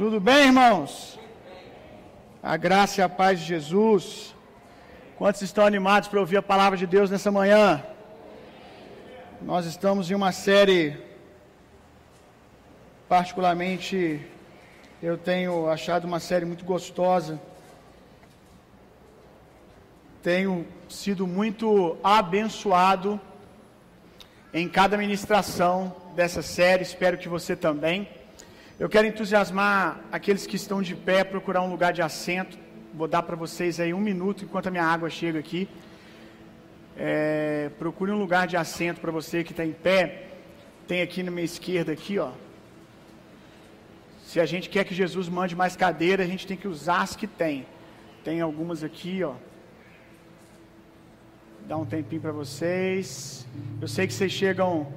Tudo bem, irmãos? A graça e a paz de Jesus. Quantos estão animados para ouvir a palavra de Deus nessa manhã? Nós estamos em uma série, particularmente, eu tenho achado uma série muito gostosa. Tenho sido muito abençoado em cada ministração dessa série, espero que você também. Eu quero entusiasmar aqueles que estão de pé, procurar um lugar de assento. Vou dar para vocês aí um minuto enquanto a minha água chega aqui. É, procure um lugar de assento para você que está em pé. Tem aqui na minha esquerda aqui, ó. Se a gente quer que Jesus mande mais cadeira, a gente tem que usar as que tem. Tem algumas aqui, ó. Dá um tempinho para vocês. Eu sei que vocês chegam.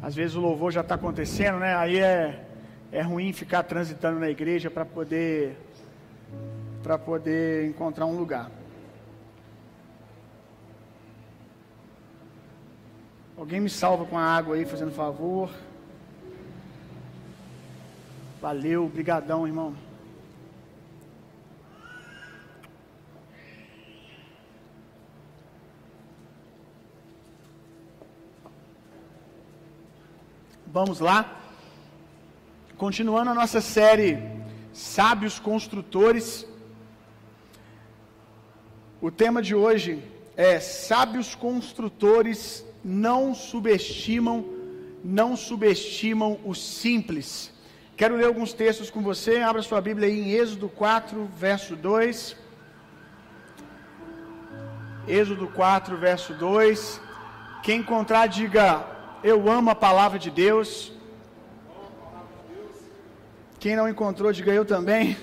Às vezes o louvor já está acontecendo, né? Aí é é ruim ficar transitando na igreja para poder para poder encontrar um lugar. Alguém me salva com a água aí, fazendo favor. Valeu, brigadão, irmão. Vamos lá. Continuando a nossa série Sábios Construtores. O tema de hoje é Sábios construtores não subestimam, não subestimam o simples. Quero ler alguns textos com você. Abra sua Bíblia aí em Êxodo 4, verso 2. Êxodo 4, verso 2. Quem encontrar, diga: Eu amo a palavra de Deus. Quem não encontrou, diga eu também.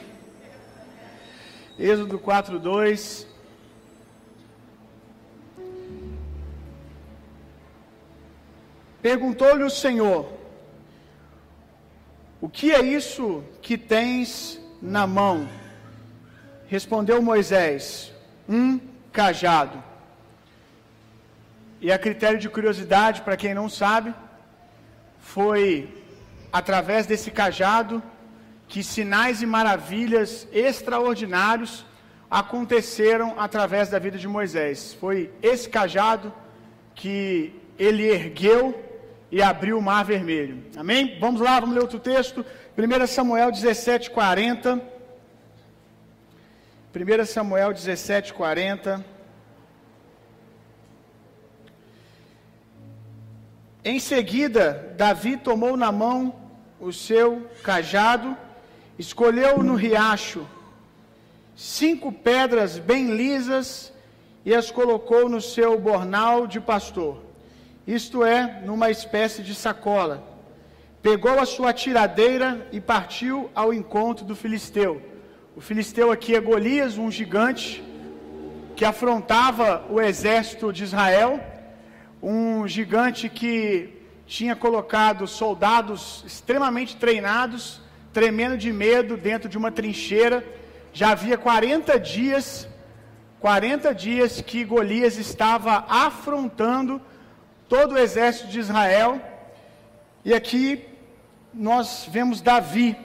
Êxodo 4, 2. Perguntou-lhe o Senhor: O que é isso que tens na mão? Respondeu Moisés: Um cajado. E a critério de curiosidade, para quem não sabe, foi através desse cajado que sinais e maravilhas extraordinários aconteceram através da vida de Moisés. Foi esse cajado que ele ergueu e abriu o mar vermelho. Amém? Vamos lá, vamos ler outro texto. 1 Samuel 17, 40. 1 Samuel 17, 40. Em seguida, Davi tomou na mão o seu cajado, escolheu no riacho cinco pedras bem lisas e as colocou no seu bornal de pastor isto é, numa espécie de sacola. Pegou a sua tiradeira e partiu ao encontro do filisteu. O filisteu aqui é Golias, um gigante que afrontava o exército de Israel, um gigante que tinha colocado soldados extremamente treinados, tremendo de medo dentro de uma trincheira. Já havia 40 dias, 40 dias que Golias estava afrontando todo o exército de Israel. E aqui nós vemos Davi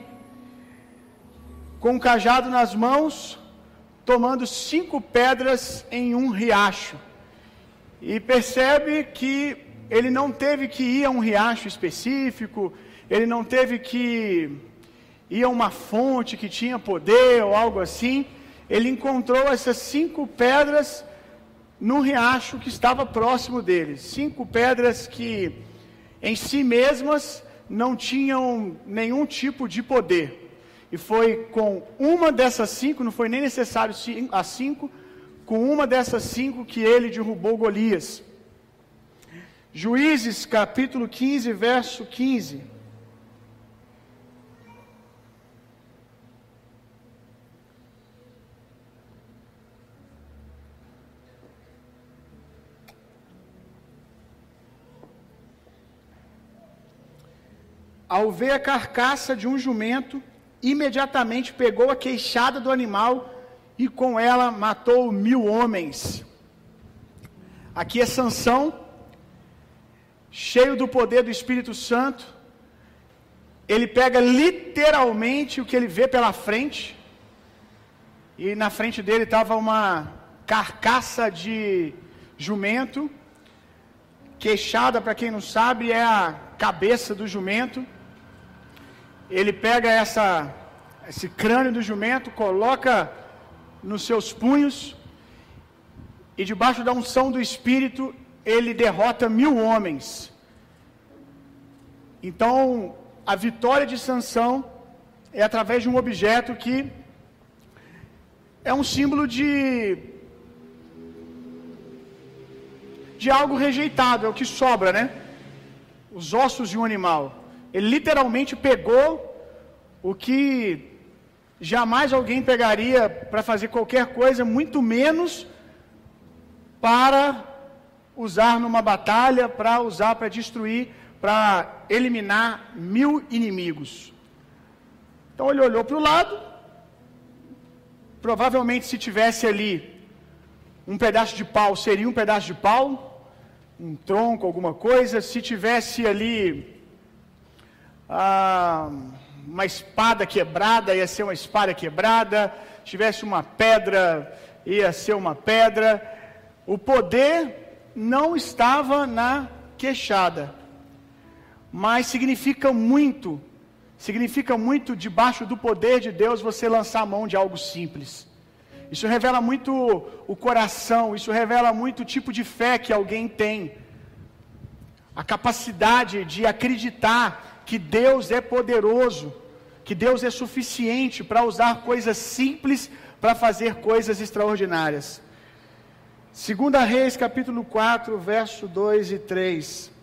com um cajado nas mãos, tomando cinco pedras em um riacho. E percebe que ele não teve que ir a um riacho específico, ele não teve que ir a uma fonte que tinha poder ou algo assim. Ele encontrou essas cinco pedras num riacho que estava próximo dele. Cinco pedras que em si mesmas não tinham nenhum tipo de poder. E foi com uma dessas cinco, não foi nem necessário as cinco, com uma dessas cinco que ele derrubou Golias. Juízes capítulo 15, verso 15. Ao ver a carcaça de um jumento, imediatamente pegou a queixada do animal e com ela matou mil homens. Aqui é Sansão, cheio do poder do Espírito Santo, ele pega literalmente o que ele vê pela frente, e na frente dele estava uma carcaça de jumento, queixada, para quem não sabe, é a cabeça do jumento. Ele pega essa, esse crânio do jumento, coloca nos seus punhos, e debaixo da unção do Espírito, ele derrota mil homens. Então, a vitória de Sansão é através de um objeto que é um símbolo de de algo rejeitado, é o que sobra, né? Os ossos de um animal. Ele literalmente pegou o que jamais alguém pegaria para fazer qualquer coisa, muito menos para usar numa batalha, para usar para destruir, para eliminar mil inimigos. Então ele olhou para o lado, provavelmente se tivesse ali um pedaço de pau, seria um pedaço de pau, um tronco, alguma coisa. Se tivesse ali ah, uma espada quebrada, ia ser uma espada quebrada. Se tivesse uma pedra, ia ser uma pedra. O poder não estava na queixada, mas significa muito, significa muito debaixo do poder de Deus você lançar a mão de algo simples. Isso revela muito o coração, isso revela muito o tipo de fé que alguém tem. A capacidade de acreditar que Deus é poderoso, que Deus é suficiente para usar coisas simples para fazer coisas extraordinárias. Segunda Reis, capítulo 4, verso 2 e 3.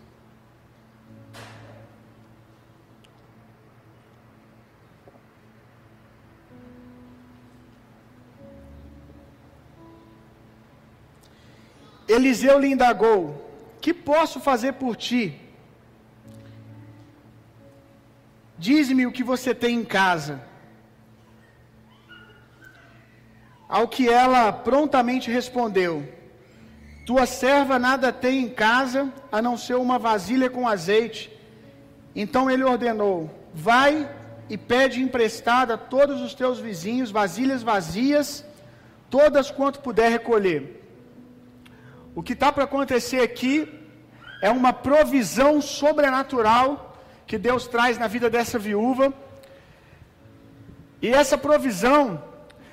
Eliseu lhe indagou: Que posso fazer por ti? Diz-me o que você tem em casa. Ao que ela prontamente respondeu: Tua serva nada tem em casa a não ser uma vasilha com azeite. Então ele ordenou: Vai e pede emprestada a todos os teus vizinhos vasilhas vazias, todas quanto puder recolher. O que está para acontecer aqui é uma provisão sobrenatural que Deus traz na vida dessa viúva. E essa provisão,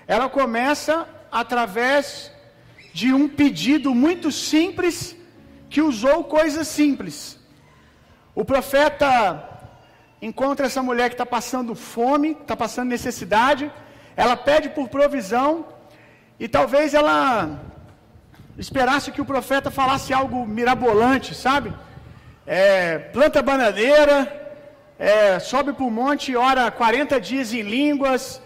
ela começa através de um pedido muito simples que usou coisas simples. O profeta encontra essa mulher que está passando fome, está passando necessidade, ela pede por provisão e talvez ela esperasse que o profeta falasse algo mirabolante, sabe? É, planta bananeira, é, sobe para o monte, ora 40 dias em línguas,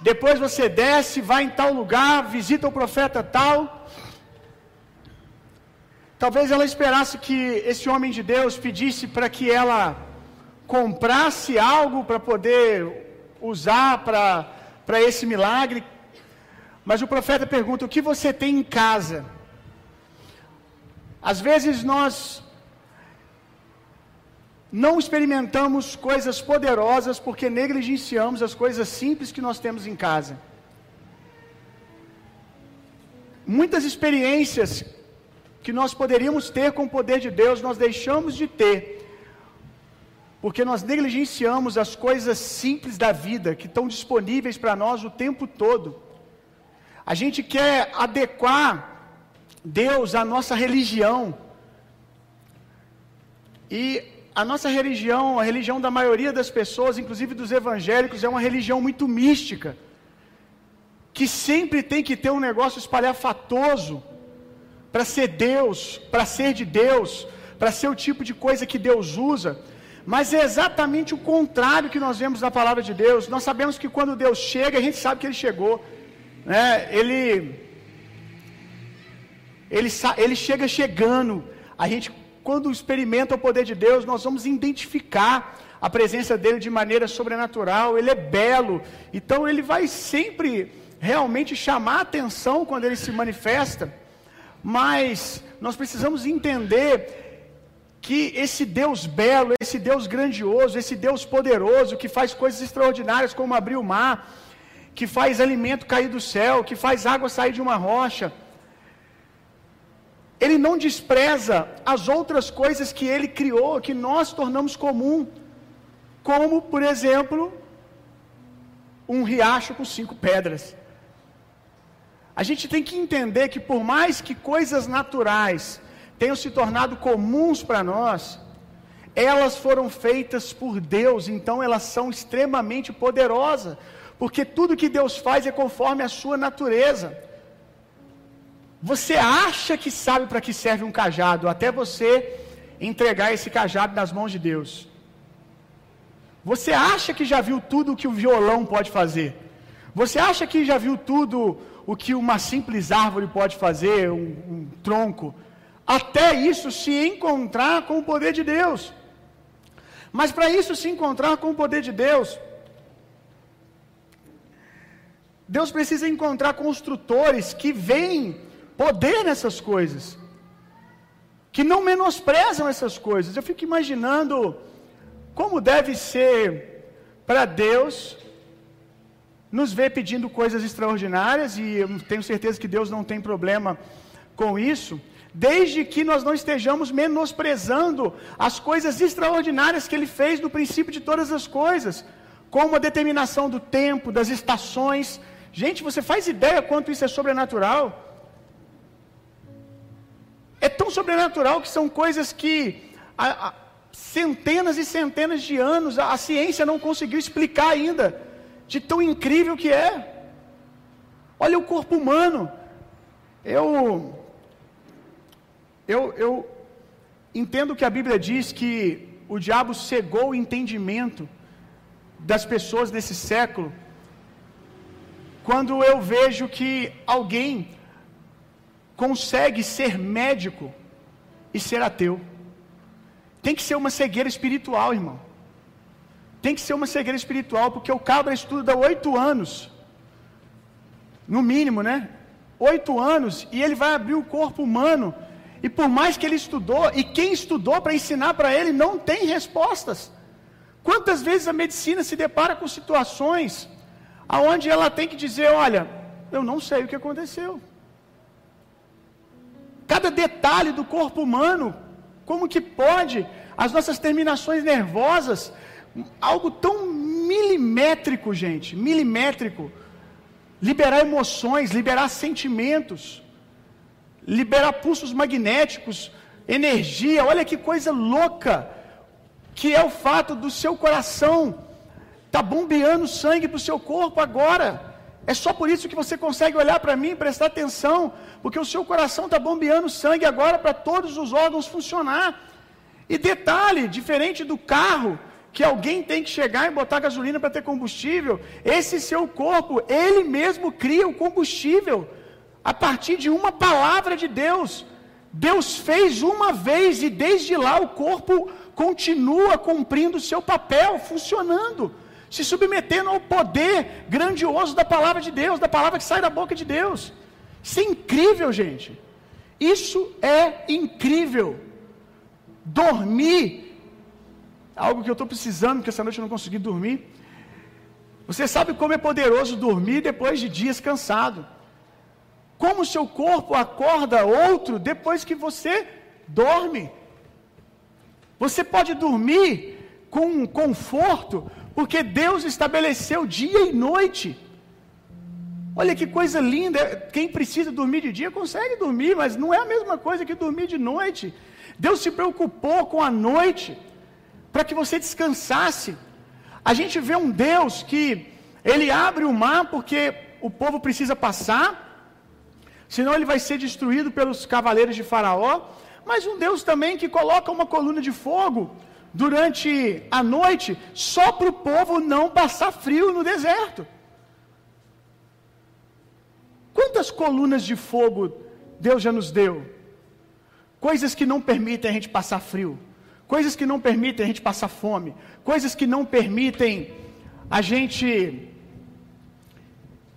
depois você desce, vai em tal lugar, visita o profeta tal. Talvez ela esperasse que esse homem de Deus pedisse para que ela comprasse algo para poder usar para esse milagre. Mas o profeta pergunta: o que você tem em casa? Às vezes nós não experimentamos coisas poderosas porque negligenciamos as coisas simples que nós temos em casa. Muitas experiências que nós poderíamos ter com o poder de Deus, nós deixamos de ter, porque nós negligenciamos as coisas simples da vida que estão disponíveis para nós o tempo todo. A gente quer adequar Deus à nossa religião. E a nossa religião, a religião da maioria das pessoas, inclusive dos evangélicos, é uma religião muito mística, que sempre tem que ter um negócio espalhafatoso para ser Deus, para ser de Deus, para ser o tipo de coisa que Deus usa. Mas é exatamente o contrário que nós vemos na palavra de Deus. Nós sabemos que quando Deus chega, a gente sabe que Ele chegou. Né? Ele, ele, ele chega chegando. A gente quando experimenta o poder de Deus, nós vamos identificar a presença dele de maneira sobrenatural. Ele é belo, então ele vai sempre realmente chamar a atenção quando ele se manifesta. Mas nós precisamos entender que esse Deus belo, esse Deus grandioso, esse Deus poderoso, que faz coisas extraordinárias como abrir o mar, que faz alimento cair do céu, que faz água sair de uma rocha, ele não despreza as outras coisas que ele criou, que nós tornamos comum, como, por exemplo, um riacho com cinco pedras. A gente tem que entender que, por mais que coisas naturais tenham se tornado comuns para nós, elas foram feitas por Deus, então elas são extremamente poderosas, porque tudo que Deus faz é conforme a sua natureza. Você acha que sabe para que serve um cajado, até você entregar esse cajado nas mãos de Deus. Você acha que já viu tudo o que o violão pode fazer? Você acha que já viu tudo o que uma simples árvore pode fazer, um, um tronco? Até isso se encontrar com o poder de Deus. Mas para isso se encontrar com o poder de Deus, Deus precisa encontrar construtores que veem poder nessas coisas, que não menosprezam essas coisas. Eu fico imaginando como deve ser para Deus nos ver pedindo coisas extraordinárias, e eu tenho certeza que Deus não tem problema com isso, desde que nós não estejamos menosprezando as coisas extraordinárias que Ele fez no princípio de todas as coisas, como a determinação do tempo, das estações. Gente, você faz ideia quanto isso é sobrenatural? É tão sobrenatural que são coisas que a, a, centenas e centenas de anos a, a ciência não conseguiu explicar ainda, de tão incrível que é. Olha o corpo humano. Eu, eu, eu entendo que a Bíblia diz que o diabo cegou o entendimento das pessoas desse século, quando eu vejo que alguém consegue ser médico e ser ateu. Tem que ser uma cegueira espiritual, irmão. Tem que ser uma cegueira espiritual, porque o cabra estuda oito anos, no mínimo, né? Oito anos, e ele vai abrir o corpo humano, e por mais que ele estudou, e quem estudou para ensinar para ele não tem respostas. Quantas vezes a medicina se depara com situações aonde ela tem que dizer, olha, eu não sei o que aconteceu. Cada detalhe do corpo humano, como que pode? As nossas terminações nervosas, algo tão milimétrico, gente, milimétrico, liberar emoções, liberar sentimentos, liberar pulsos magnéticos, energia, olha que coisa louca, que é o fato do seu coração tá bombeando sangue para o seu corpo agora. É só por isso que você consegue olhar para mim e prestar atenção, porque o seu coração está bombeando sangue agora para todos os órgãos funcionar. E detalhe, diferente do carro, que alguém tem que chegar e botar gasolina para ter combustível, esse seu corpo, ele mesmo cria o combustível a partir de uma palavra de Deus. Deus fez uma vez e desde lá o corpo continua cumprindo o seu papel, funcionando se submetendo ao poder grandioso da palavra de Deus, da palavra que sai da boca de Deus. Isso é incrível, gente. Isso é incrível. Dormir, algo que eu estou precisando, porque essa noite eu não consegui dormir. Você sabe como é poderoso dormir depois de dias cansado. Como o seu corpo acorda outro depois que você dorme. Você pode dormir com conforto, porque Deus estabeleceu dia e noite. Olha que coisa linda. Quem precisa dormir de dia consegue dormir, mas não é a mesma coisa que dormir de noite. Deus se preocupou com a noite para que você descansasse. A gente vê um Deus que ele abre o mar porque o povo precisa passar, senão ele vai ser destruído pelos cavaleiros de Faraó. Mas um Deus também que coloca uma coluna de fogo durante a noite, só para o povo não passar frio no deserto. Quantas colunas de fogo Deus já nos deu? Coisas que não permitem a gente passar frio, coisas que não permitem a gente passar fome, coisas que não permitem a gente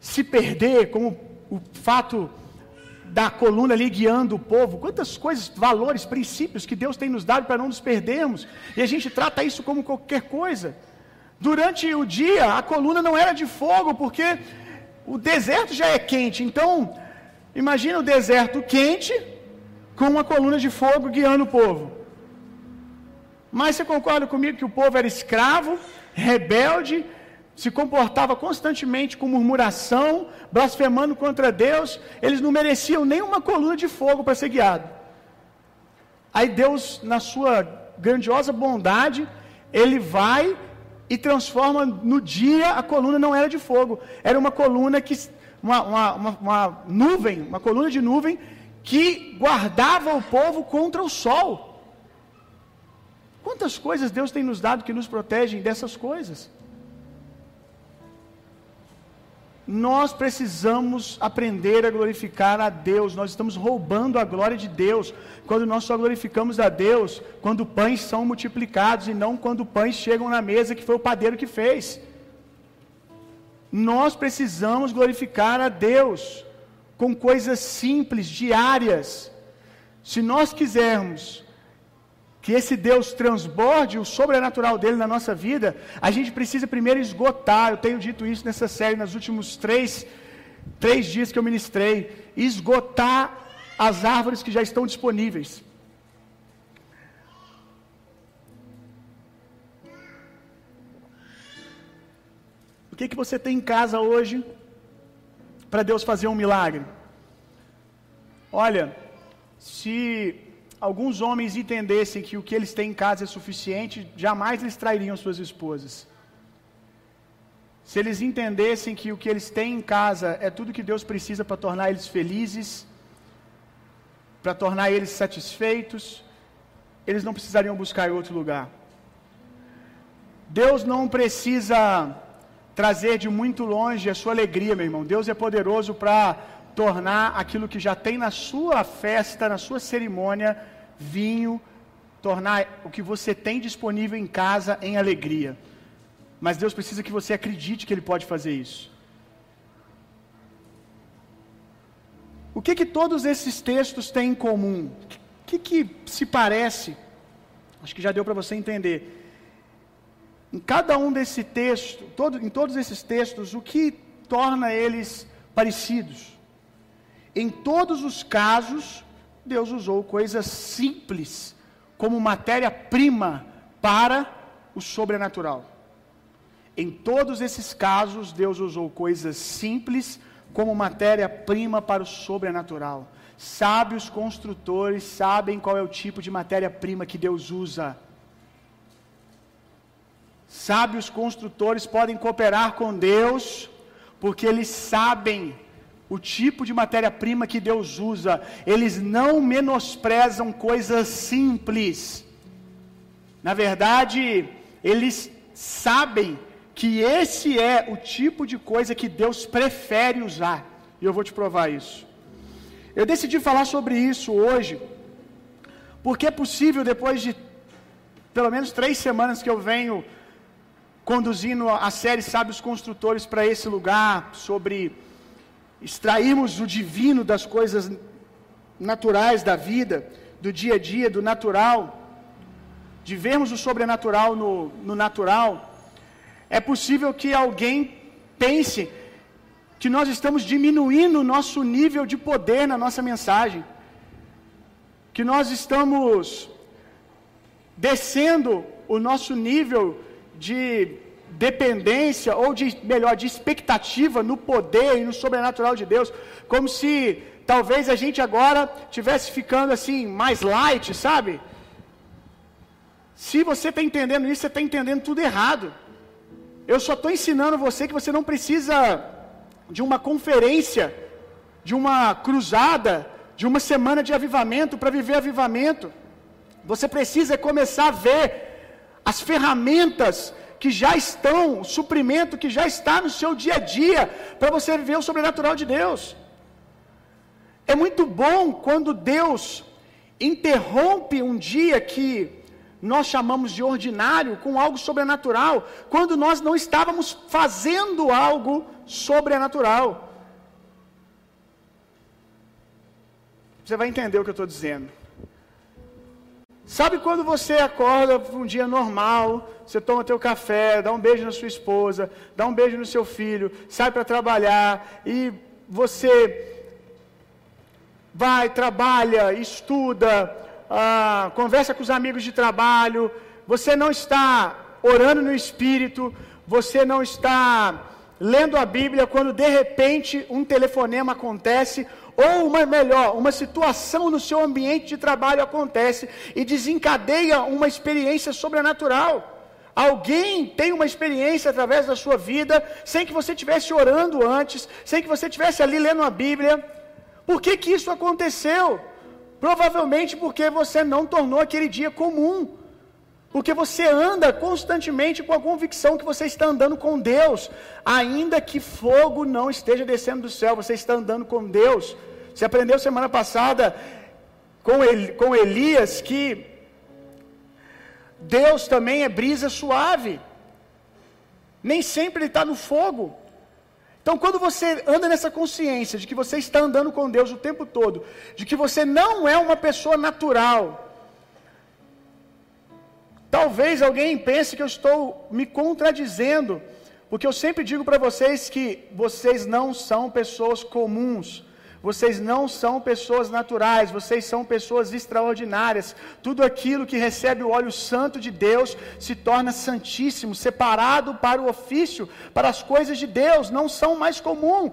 se perder, como o fato da coluna ali guiando o povo, quantas coisas, valores, princípios que Deus tem nos dado para não nos perdermos, e a gente trata isso como qualquer coisa. Durante o dia, a coluna não era de fogo, porque o deserto já é quente, então, imagina o deserto quente com uma coluna de fogo guiando o povo. Mas você concorda comigo que o povo era escravo, rebelde, se comportava constantemente com murmuração, blasfemando contra Deus, eles não mereciam nem uma coluna de fogo para ser guiado. Aí Deus, na sua grandiosa bondade, ele vai e transforma no dia a coluna não era de fogo, era uma coluna que uma, uma, uma, uma nuvem, uma coluna de nuvem que guardava o povo contra o sol. Quantas coisas Deus tem nos dado que nos protegem dessas coisas? Nós precisamos aprender a glorificar a Deus. Nós estamos roubando a glória de Deus quando nós só glorificamos a Deus quando pães são multiplicados e não quando pães chegam na mesa que foi o padeiro que fez. Nós precisamos glorificar a Deus com coisas simples, diárias. Se nós quisermos que esse Deus transborde o sobrenatural dele na nossa vida, a gente precisa primeiro esgotar. Eu tenho dito isso nessa série nos últimos três, três dias que eu ministrei. Esgotar as árvores que já estão disponíveis. O que, que você tem em casa hoje para Deus fazer um milagre? Olha, se alguns homens entendessem que o que eles têm em casa é suficiente, jamais eles trairiam suas esposas. Se eles entendessem que o que eles têm em casa é tudo que Deus precisa para tornar eles felizes, para tornar eles satisfeitos, eles não precisariam buscar em outro lugar. Deus não precisa trazer de muito longe a sua alegria, meu irmão. Deus é poderoso para tornar aquilo que já tem na sua festa, na sua cerimônia, vinho, tornar o que você tem disponível em casa em alegria. Mas Deus precisa que você acredite que Ele pode fazer isso. O que que todos esses textos têm em comum? O que que se parece? Acho que já deu para você entender. Em cada um desse texto, todo, em todos esses textos, o que torna eles parecidos? Em todos os casos, Deus usou coisas simples como matéria-prima para o sobrenatural. Em todos esses casos, Deus usou coisas simples como matéria-prima para o sobrenatural. Sábios construtores sabem qual é o tipo de matéria-prima que Deus usa. Sábios construtores podem cooperar com Deus, porque eles sabem o tipo de matéria-prima que Deus usa. Eles não menosprezam coisas simples. Na verdade, eles sabem que esse é o tipo de coisa que Deus prefere usar. E eu vou te provar isso. Eu decidi falar sobre isso hoje, porque é possível, depois de pelo menos três semanas que eu venho conduzindo a série Sábios Construtores para esse lugar, sobre extrairmos o divino das coisas naturais da vida, do dia a dia, do natural, de vermos o sobrenatural no, no natural, é possível que alguém pense que nós estamos diminuindo o nosso nível de poder na nossa mensagem, que nós estamos descendo o nosso nível de dependência, ou de, melhor, de expectativa no poder e no sobrenatural de Deus, como se talvez a gente agora tivesse ficando assim, mais light, sabe? Se você está entendendo isso, você está entendendo tudo errado. Eu só estou ensinando você que você não precisa de uma conferência, de uma cruzada, de uma semana de avivamento para viver avivamento. Você precisa começar a ver as ferramentas que já estão, o suprimento que já está no seu dia a dia, para você viver o sobrenatural de Deus. É muito bom quando Deus interrompe um dia que nós chamamos de ordinário com algo sobrenatural, quando nós não estávamos fazendo algo sobrenatural. você vai entender o que eu estou dizendo. Sabe quando você acorda um dia normal, você toma teu café, dá um beijo na sua esposa, dá um beijo no seu filho, sai para trabalhar e você vai, trabalha, estuda, ah, conversa com os amigos de trabalho, você não está orando no Espírito, você não está lendo a Bíblia quando de repente um telefonema acontece, ou uma melhor, uma situação no seu ambiente de trabalho acontece e desencadeia uma experiência sobrenatural. Alguém tem uma experiência através da sua vida, sem que você estivesse orando antes, sem que você estivesse ali lendo a Bíblia. Por que, que isso aconteceu? Provavelmente porque você não tornou aquele dia comum. Porque você anda constantemente com a convicção que você está andando com Deus, ainda que fogo não esteja descendo do céu, você está andando com Deus. Você aprendeu semana passada com, com Elias que Deus também é brisa suave, nem sempre Ele está no fogo. Então, quando você anda nessa consciência de que você está andando com Deus o tempo todo, de que você não é uma pessoa natural, talvez alguém pense que eu estou me contradizendo, porque eu sempre digo para vocês que vocês não são pessoas comuns. Vocês não são pessoas naturais, vocês são pessoas extraordinárias. Tudo aquilo que recebe o óleo santo de Deus se torna santíssimo, separado para o ofício, para as coisas de Deus, não são mais comum.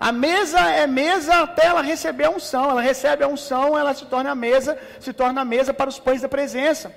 A mesa é mesa até ela receber a unção. Ela recebe a unção, ela se torna mesa, se torna mesa para os pães da presença.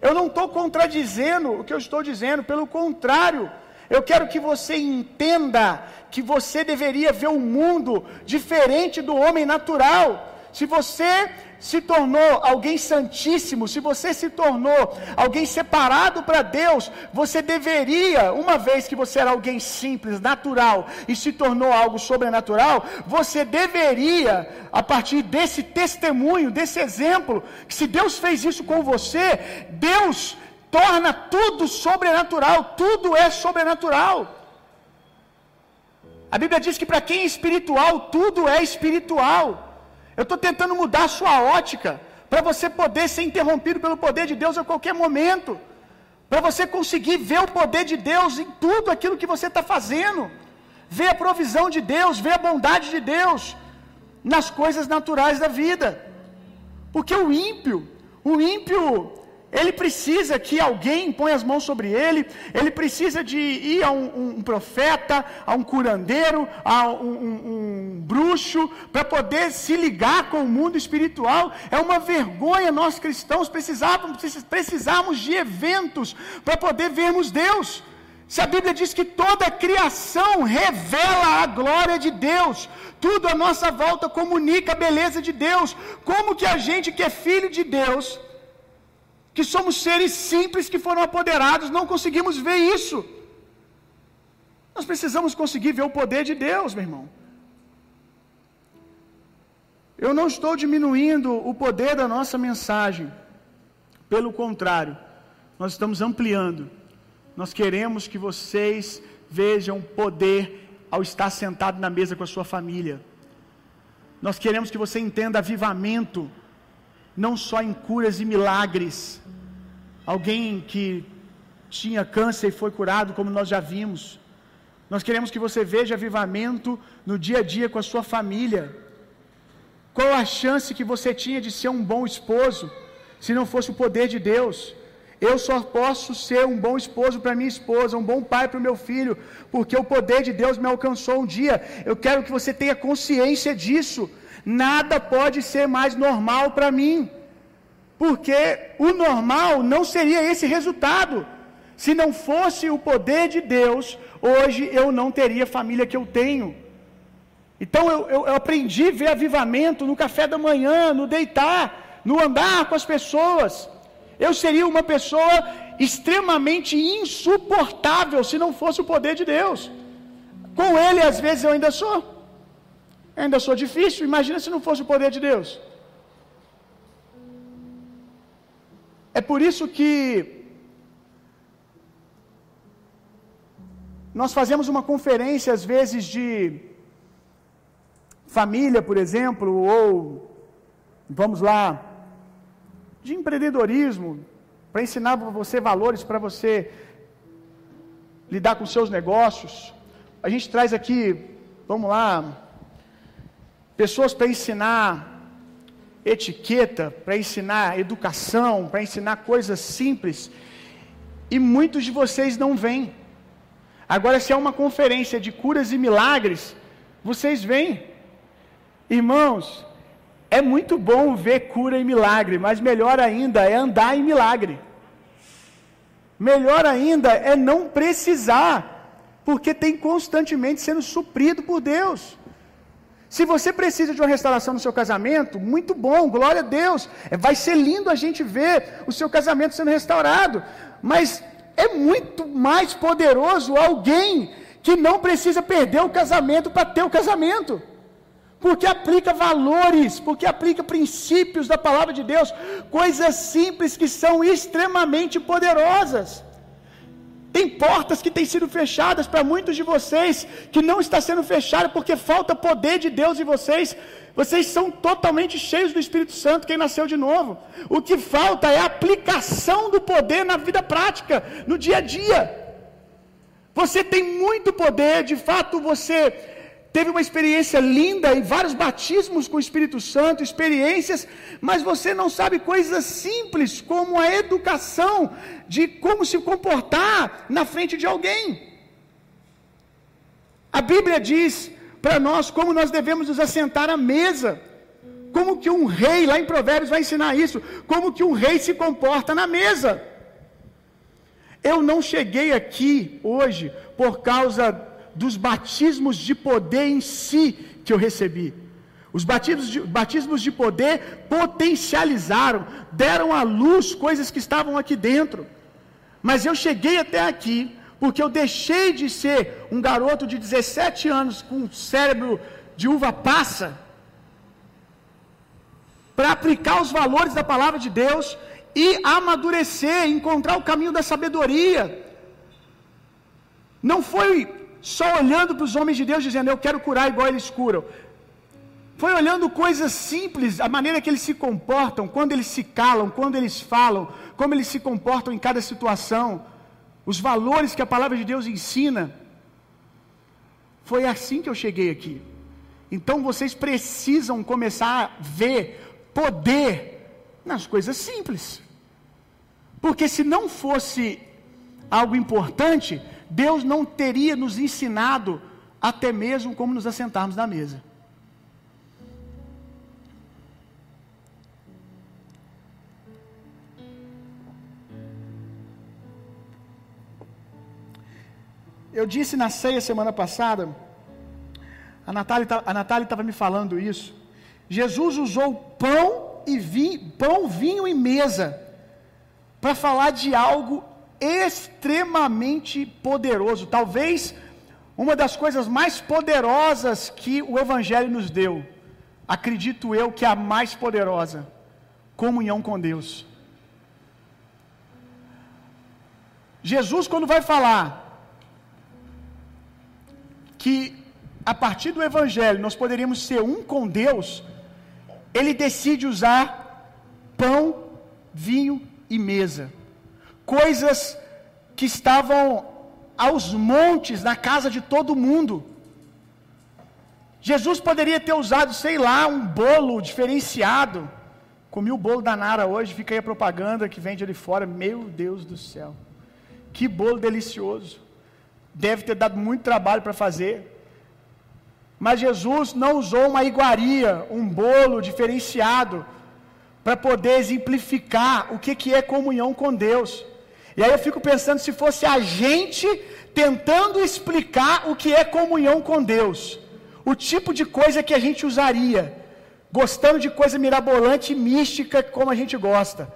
Eu não estou contradizendo o que eu estou dizendo, pelo contrário, eu quero que você entenda que você deveria ver o um mundo diferente do homem natural. Se você se tornou alguém santíssimo, se você se tornou alguém separado para Deus, você deveria, uma vez que você era alguém simples, natural e se tornou algo sobrenatural, você deveria, a partir desse testemunho, desse exemplo, que se Deus fez isso com você, Deus torna tudo sobrenatural, tudo é sobrenatural. A Bíblia diz que para quem é espiritual, tudo é espiritual. Eu estou tentando mudar a sua ótica, para você poder ser interrompido pelo poder de Deus a qualquer momento, para você conseguir ver o poder de Deus em tudo aquilo que você está fazendo, ver a provisão de Deus, ver a bondade de Deus nas coisas naturais da vida. Porque o ímpio, o ímpio ele precisa que alguém ponha as mãos sobre ele, ele precisa de ir a um, um profeta, a um curandeiro, a um, um, um bruxo, para poder se ligar com o mundo espiritual. É uma vergonha nós cristãos precisarmos, precisarmos de eventos para poder vermos Deus. Se a Bíblia diz que toda a criação revela a glória de Deus, tudo à nossa volta comunica a beleza de Deus, como que a gente que é filho de Deus que somos seres simples que foram apoderados, não conseguimos ver isso. Nós precisamos conseguir ver o poder de Deus, meu irmão. Eu não estou diminuindo o poder da nossa mensagem, pelo contrário, nós estamos ampliando. Nós queremos que vocês vejam poder ao estar sentado na mesa com a sua família. Nós queremos que você entenda avivamento, não só em curas e milagres, alguém que tinha câncer e foi curado, como nós já vimos. Nós queremos que você veja avivamento no dia a dia com a sua família. Qual a chance que você tinha de ser um bom esposo, se não fosse o poder de Deus? Eu só posso ser um bom esposo para minha esposa, um bom pai para o meu filho, porque o poder de Deus me alcançou um dia. Eu quero que você tenha consciência disso. Nada pode ser mais normal para mim. Porque o normal não seria esse resultado. Se não fosse o poder de Deus, hoje eu não teria a família que eu tenho. Então eu, eu, eu aprendi a ver avivamento no café da manhã, no deitar, no andar com as pessoas. Eu seria uma pessoa extremamente insuportável se não fosse o poder de Deus. Com ele, às vezes, eu ainda sou. Eu ainda sou difícil. Imagina se não fosse o poder de Deus. É por isso que nós fazemos uma conferência, às vezes, de família, por exemplo, ou vamos lá, de empreendedorismo, para ensinar você valores para você lidar com seus negócios. A gente traz aqui, vamos lá, pessoas para ensinar etiqueta, para ensinar educação, para ensinar coisas simples. E muitos de vocês não vêm. Agora, se é uma conferência de curas e milagres, vocês vêm. Irmãos, é muito bom ver cura e milagre, mas melhor ainda é andar em milagre. Melhor ainda é não precisar, porque tem constantemente sendo suprido por Deus. Se você precisa de uma restauração no seu casamento, muito bom, glória a Deus. É, vai ser lindo a gente ver o seu casamento sendo restaurado. Mas é muito mais poderoso alguém que não precisa perder o casamento para ter o casamento. Porque aplica valores, porque aplica princípios da palavra de Deus, coisas simples que são extremamente poderosas. Tem portas que têm sido fechadas para muitos de vocês, que não está sendo fechada porque falta poder de Deus em vocês. Vocês são totalmente cheios do Espírito Santo, quem nasceu de novo. O que falta é a aplicação do poder na vida prática, no dia a dia. Você tem muito poder, de fato, você teve uma experiência linda e vários batismos com o Espírito Santo, experiências, mas você não sabe coisas simples como a educação de como se comportar na frente de alguém. A Bíblia diz para nós como nós devemos nos assentar à mesa. Como que um rei, lá em Provérbios vai ensinar isso, como que um rei se comporta na mesa. Eu não cheguei aqui hoje por causa dos batismos de poder em si que eu recebi. Os batismos de, batismos de poder potencializaram, deram à luz coisas que estavam aqui dentro. Mas eu cheguei até aqui porque eu deixei de ser um garoto de 17 anos com cérebro de uva passa para aplicar os valores da palavra de Deus e amadurecer, encontrar o caminho da sabedoria. Não foi só olhando para os homens de Deus dizendo, eu quero curar igual eles curam. Foi olhando coisas simples, a maneira que eles se comportam, quando eles se calam, quando eles falam, como eles se comportam em cada situação, os valores que a palavra de Deus ensina. Foi assim que eu cheguei aqui. Então vocês precisam começar a ver poder nas coisas simples. Porque se não fosse algo importante, Deus não teria nos ensinado até mesmo como nos assentarmos na mesa. Eu disse na ceia semana passada, a Natália tá, estava me falando isso. Jesus usou pão e vinho, pão, vinho e mesa para falar de algo extremamente poderoso, talvez uma das coisas mais poderosas que o Evangelho nos deu, acredito eu que é a mais poderosa, comunhão com Deus. Jesus, quando vai falar que a partir do Evangelho nós poderíamos ser um com Deus, ele decide usar pão, vinho e mesa coisas que estavam aos montes na casa de todo mundo. Jesus poderia ter usado, sei lá, um bolo diferenciado. Comi o bolo da Nara hoje, fica aí a propaganda que vende ali fora. Meu Deus do céu. Que bolo delicioso. Deve ter dado muito trabalho para fazer. Mas Jesus não usou uma iguaria, um bolo diferenciado, para poder exemplificar o que, que é comunhão com Deus. E aí eu fico pensando se fosse a gente tentando explicar o que é comunhão com Deus, o tipo de coisa que a gente usaria, gostando de coisa mirabolante e mística como a gente gosta.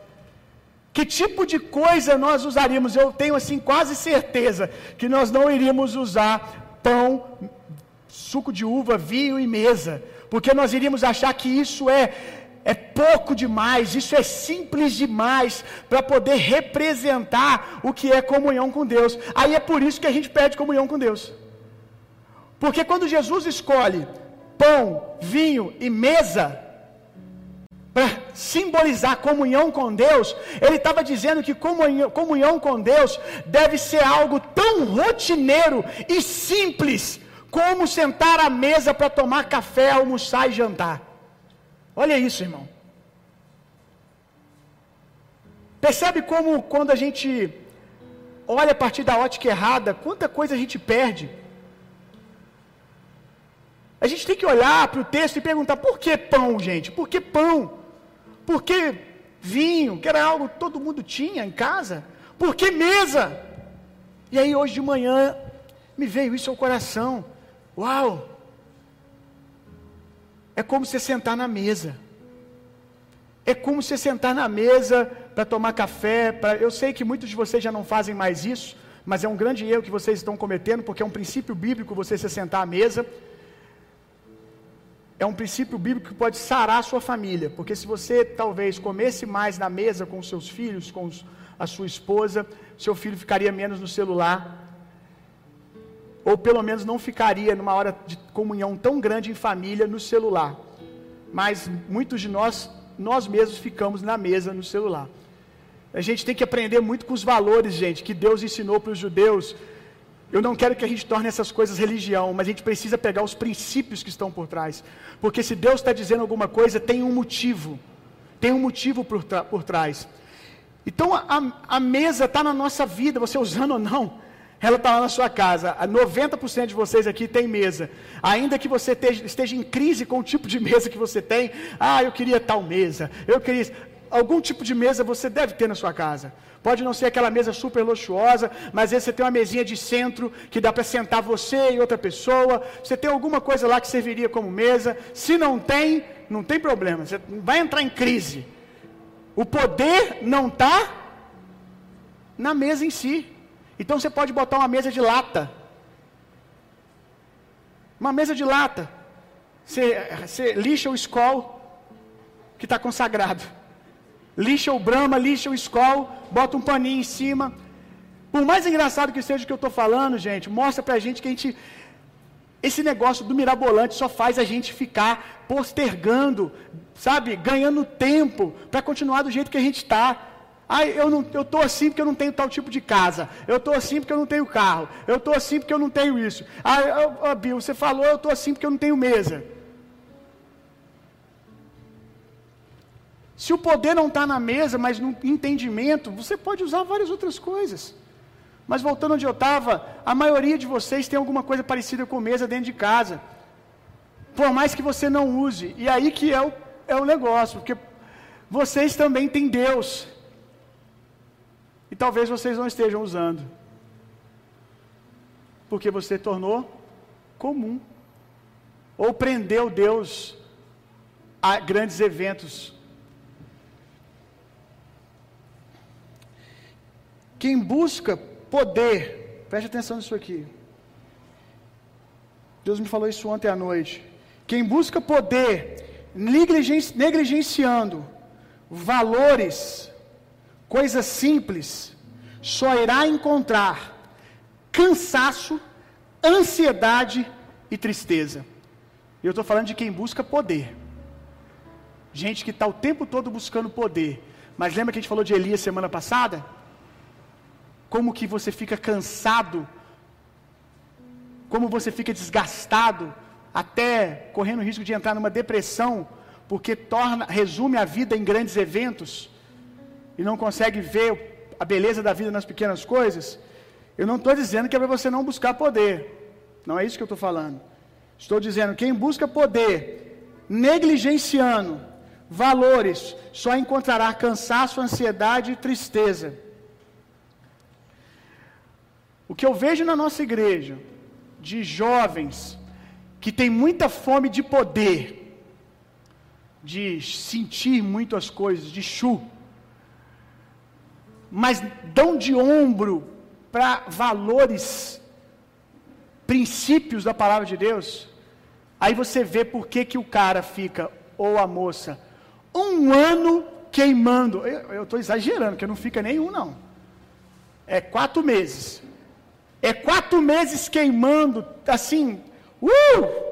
Que tipo de coisa nós usaríamos? Eu tenho assim quase certeza que nós não iríamos usar pão, suco de uva, vinho e mesa, porque nós iríamos achar que isso é é pouco demais, isso é simples demais para poder representar o que é comunhão com Deus. Aí é por isso que a gente pede comunhão com Deus. Porque quando Jesus escolhe pão, vinho e mesa para simbolizar comunhão com Deus, ele estava dizendo que comunhão, comunhão com Deus deve ser algo tão rotineiro e simples como sentar à mesa para tomar café, almoçar e jantar. Olha isso, irmão. Percebe como quando a gente olha a partir da ótica errada, quanta coisa a gente perde. A gente tem que olhar para o texto e perguntar: por que pão, gente? Por que pão? Por que vinho, que era algo que todo mundo tinha em casa? Por que mesa? E aí hoje de manhã me veio isso ao coração. Uau! É como você sentar na mesa. É como você sentar na mesa para tomar café. Pra... Eu sei que muitos de vocês já não fazem mais isso, mas é um grande erro que vocês estão cometendo, porque é um princípio bíblico você se sentar à mesa é um princípio bíblico que pode sarar a sua família, porque se você talvez comesse mais na mesa com os seus filhos, com a sua esposa, seu filho ficaria menos no celular, ou pelo menos não ficaria numa hora de comunhão tão grande em família no celular. Mas muitos de nós, nós mesmos ficamos na mesa no celular. A gente tem que aprender muito com os valores, gente, que Deus ensinou para os judeus eu não quero que a gente torne essas coisas religião, mas a gente precisa pegar os princípios que estão por trás. Porque se Deus está dizendo alguma coisa, tem um motivo. Tem um motivo por, por trás. Então a, a mesa está na nossa vida, você usando ou não, ela está lá na sua casa. 90% de vocês aqui tem mesa. Ainda que você esteja, em crise com o tipo de mesa que você tem, ah, eu queria tal mesa, eu queria. Algum tipo de mesa você deve ter na sua casa. Pode não ser aquela mesa super luxuosa, mas às vezes você tem uma mesinha de centro que dá para sentar você e outra pessoa. Você tem alguma coisa lá que serviria como mesa. Se não tem, não tem problema. Você vai entrar em crise. O poder não está na mesa em si. Então você pode botar uma mesa de lata. Uma mesa de lata. Você, você lixa o escol que está consagrado lixa o Brahma, lixa o Skol, bota um paninho em cima. Por mais engraçado que seja o que eu estou falando, gente, mostra pra gente que a gente. Esse negócio do mirabolante só faz a gente ficar postergando, sabe, ganhando tempo para continuar do jeito que a gente está. Ah, eu não, eu tô assim porque eu não tenho tal tipo de casa. Eu tô assim porque eu não tenho carro. Eu tô assim porque eu não tenho isso. Ah, oh, Bill, você falou eu tô assim porque eu não tenho mesa. Se o poder não está na mesa, mas no entendimento, você pode usar várias outras coisas. Mas voltando onde eu estava, a maioria de vocês tem alguma coisa parecida com mesa dentro de casa. Por mais que você não use. E aí que é o, é o negócio, porque vocês também têm Deus. E talvez vocês não estejam usando. Porque você tornou comum. Ou prendeu Deus a grandes eventos Quem busca poder, preste atenção nisso aqui. Deus me falou isso ontem à noite. Quem busca poder, negligenciando valores, coisas simples, só irá encontrar cansaço, ansiedade e tristeza. Eu estou falando de quem busca poder. Gente que está o tempo todo buscando poder. Mas lembra que a gente falou de Elias semana passada? como que você fica cansado, como você fica desgastado, até correndo o risco de entrar numa depressão, porque torna, resume a vida em grandes eventos e não consegue ver a beleza da vida nas pequenas coisas. Eu não estou dizendo que é para você não buscar poder, não é isso que eu estou falando. Estou dizendo quem busca poder, negligenciando valores, só encontrará cansaço, ansiedade e tristeza. O que eu vejo na nossa igreja, de jovens, que tem muita fome de poder, de sentir muito as coisas, de chu, mas dão de ombro para valores, princípios da palavra de Deus, aí você vê por que, que o cara fica, ou a moça, um ano queimando. Eu estou exagerando, que não fica nenhum, não. É quatro meses. É quatro meses queimando, assim, uh!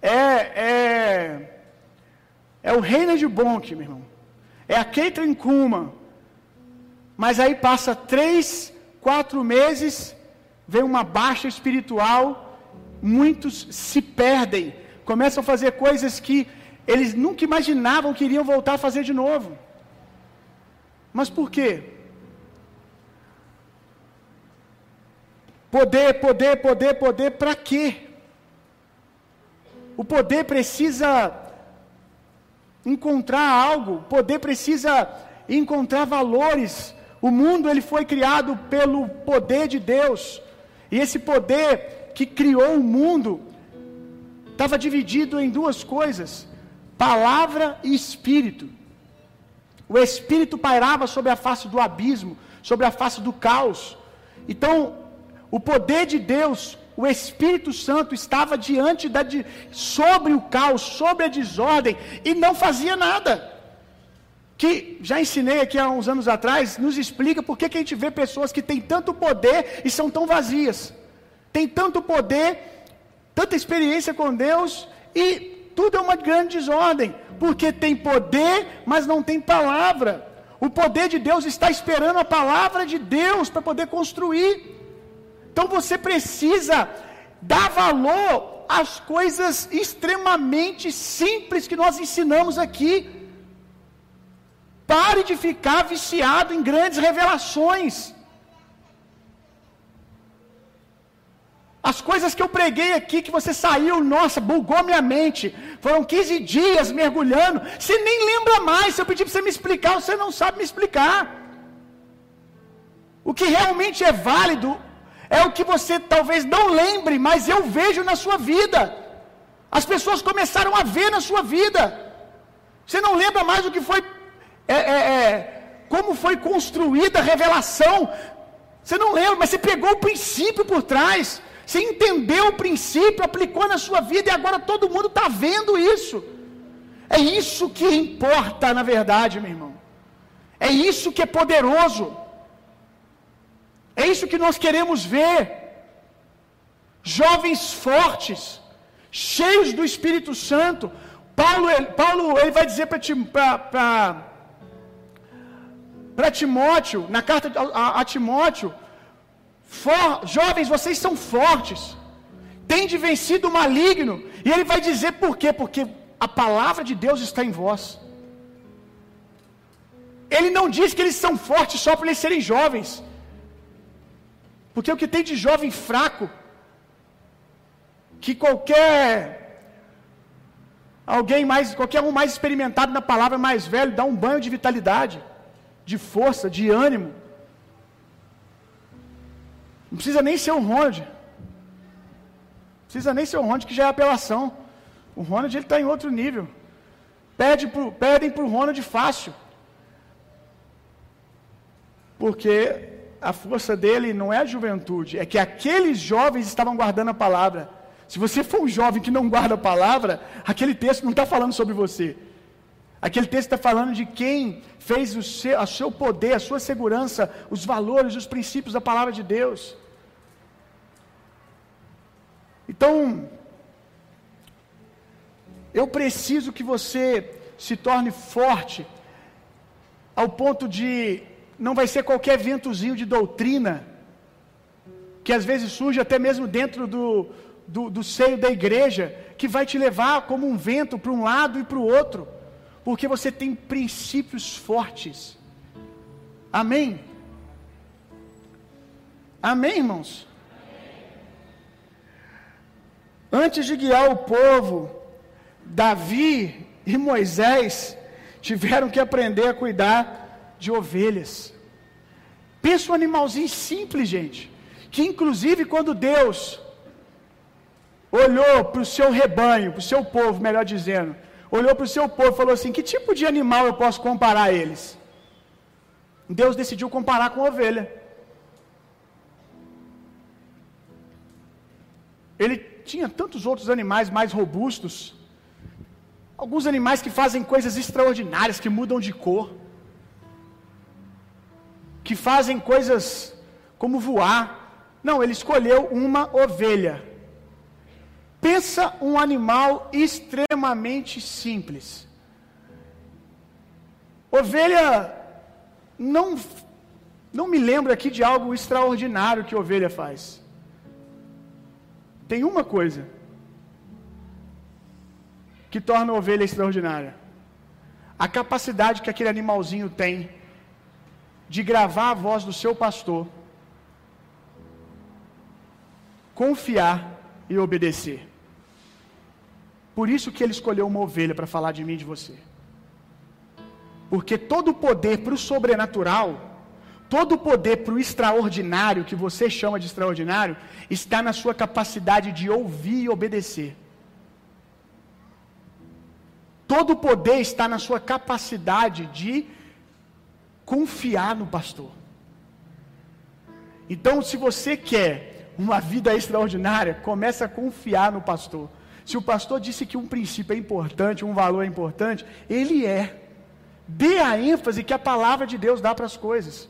É, é É o Reinhard Bonk, meu irmão. É a Caitlin Kuma. Mas aí passa três, quatro meses, vem uma baixa espiritual, muitos se perdem, começam a fazer coisas que eles nunca imaginavam que iriam voltar a fazer de novo. Mas por quê? Poder, poder, poder, poder, para quê? O poder precisa encontrar algo, o poder precisa encontrar valores. O mundo ele foi criado pelo poder de Deus. E esse poder que criou o mundo estava dividido em duas coisas: palavra e espírito. O espírito pairava sobre a face do abismo, sobre a face do caos. Então, o poder de Deus, o Espírito Santo estava diante da sobre o caos, sobre a desordem e não fazia nada. Que já ensinei aqui há uns anos atrás, nos explica por que a gente vê pessoas que têm tanto poder e são tão vazias. Tem tanto poder, tanta experiência com Deus e tudo é uma grande desordem, porque tem poder, mas não tem palavra. O poder de Deus está esperando a palavra de Deus para poder construir. Então você precisa dar valor às coisas extremamente simples que nós ensinamos aqui. Pare de ficar viciado em grandes revelações. As coisas que eu preguei aqui, que você saiu, nossa, bugou minha mente. Foram 15 dias mergulhando. Você nem lembra mais. Se eu pedir para você me explicar, você não sabe me explicar. O que realmente é válido é o que você talvez não lembre, mas eu vejo na sua vida. As pessoas começaram a ver na sua vida. Você não lembra mais o que foi, é, é, é, como foi construída a revelação. Você não lembra, mas você pegou o princípio por trás. Você entendeu o princípio, aplicou na sua vida e agora todo mundo está vendo isso. É isso que importa, na verdade, meu irmão. É isso que é poderoso. É isso que nós queremos ver. Jovens fortes, cheios do Espírito Santo. Paulo, Paulo ele vai dizer para Timóteo, na carta a, a, Timóteo, For, jovens, vocês são fortes. Tende vencido o maligno. E ele vai dizer por quê? Porque a palavra de Deus está em vós. Ele não diz que eles são fortes só por eles serem jovens. Porque o que tem de jovem fraco, que qualquer alguém mais, qualquer um mais experimentado na palavra, mais velho, dá um banho de vitalidade, de força, de ânimo. Não precisa nem ser um Ronald. Não precisa nem ser um Ronald que já é apelação. O Ronald ele está em outro nível. Pede pro, pedem para o Ronald fácil. Porque a força dele não é a juventude, é que aqueles jovens estavam guardando a palavra. Se você for um jovem que não guarda a palavra, aquele texto não está falando sobre você. Aquele texto está falando de quem fez o seu, seu poder, a sua segurança, os valores, os princípios da palavra de Deus. Então, eu preciso que você se torne forte ao ponto de não vai ser qualquer ventozinho de doutrina que às vezes surge até mesmo dentro do, do, do seio da igreja, que vai te levar como um vento para um lado e para o outro, porque você tem princípios fortes. Amém? Amém, irmãos? Antes de guiar o povo, Davi e Moisés tiveram que aprender a cuidar de ovelhas. Pensa um animalzinho simples, gente. Que inclusive quando Deus olhou para o seu rebanho, para o seu povo, melhor dizendo, olhou para o seu povo e falou assim: que tipo de animal eu posso comparar a eles? Deus decidiu comparar com ovelha. Ele tinha tantos outros animais mais robustos. Alguns animais que fazem coisas extraordinárias, que mudam de cor. Que fazem coisas como voar. Não, ele escolheu uma ovelha. Pensa um animal extremamente simples. Ovelha não não me lembro aqui de algo extraordinário que ovelha faz. Tem uma coisa que torna a ovelha extraordinária: a capacidade que aquele animalzinho tem de gravar a voz do seu pastor, confiar e obedecer. Por isso que ele escolheu uma ovelha para falar de mim e de você. Porque todo o poder para o sobrenatural, todo o poder para o extraordinário, que você chama de extraordinário, está na sua capacidade de ouvir e obedecer. Todo o poder está na sua capacidade de confiar no pastor. Então, se você quer uma vida extraordinária, comece a confiar no pastor. Se o pastor disse que um princípio é importante, um valor é importante, ele é. Dê a ênfase que a palavra de Deus dá para as coisas.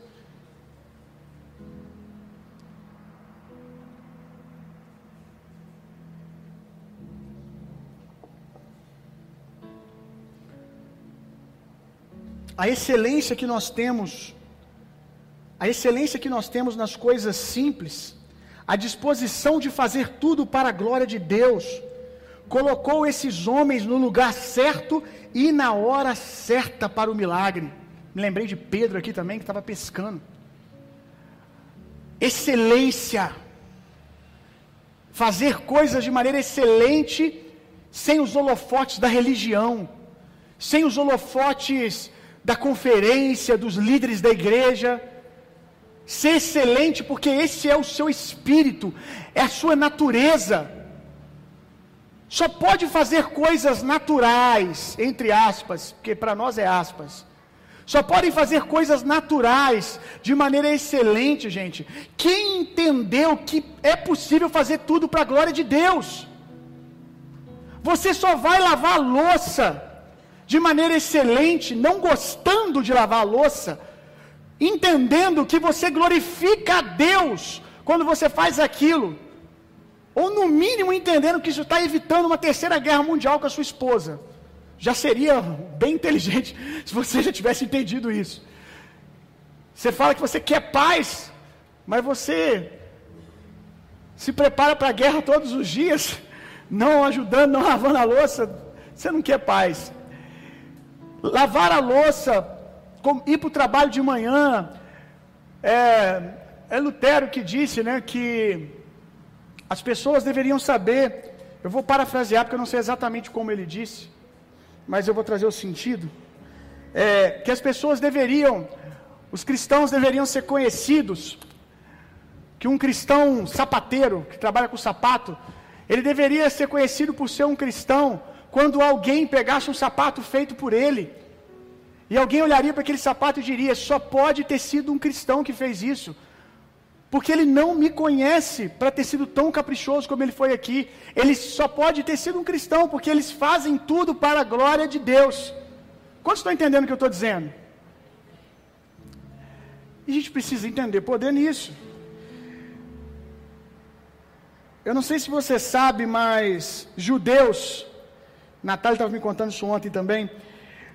A excelência que nós temos, a excelência que nós temos nas coisas simples, a disposição de fazer tudo para a glória de Deus, colocou esses homens no lugar certo e na hora certa para o milagre. Me lembrei de Pedro aqui também, que estava pescando. Excelência. Fazer coisas de maneira excelente, sem os holofotes da religião, sem os holofotes da conferência, dos líderes da igreja. Ser excelente, porque esse é o seu espírito, é a sua natureza. Só pode fazer coisas naturais, entre aspas, porque para nós é aspas. Só podem fazer coisas naturais de maneira excelente, gente. Quem entendeu que é possível fazer tudo para a glória de Deus? Você só vai lavar louça de maneira excelente, não gostando de lavar a louça, entendendo que você glorifica a Deus quando você faz aquilo. Ou no mínimo entendendo que isso está evitando uma terceira guerra mundial com a sua esposa. Já seria bem inteligente se você já tivesse entendido isso. Você fala que você quer paz, mas você se prepara para a guerra todos os dias, não ajudando, não lavando a louça. Você não quer paz. Lavar a louça, ir para o trabalho de manhã. É, é Lutero que disse né, que as pessoas deveriam saber, eu vou parafrasear porque eu não sei exatamente como ele disse, mas eu vou trazer o sentido. É, que as pessoas deveriam, os cristãos deveriam ser conhecidos, que um cristão sapateiro, que trabalha com sapato, ele deveria ser conhecido por ser um cristão quando alguém pegasse um sapato feito por ele, e alguém olharia para aquele sapato e diria: só pode ter sido um cristão que fez isso, porque ele não me conhece para ter sido tão caprichoso como ele foi aqui. Ele só pode ter sido um cristão, porque eles fazem tudo para a glória de Deus. Quantos estão entendendo o que eu estou dizendo? E a gente precisa entender poder nisso. Eu não sei se você sabe, mas judeus, Natália estava me contando isso ontem também.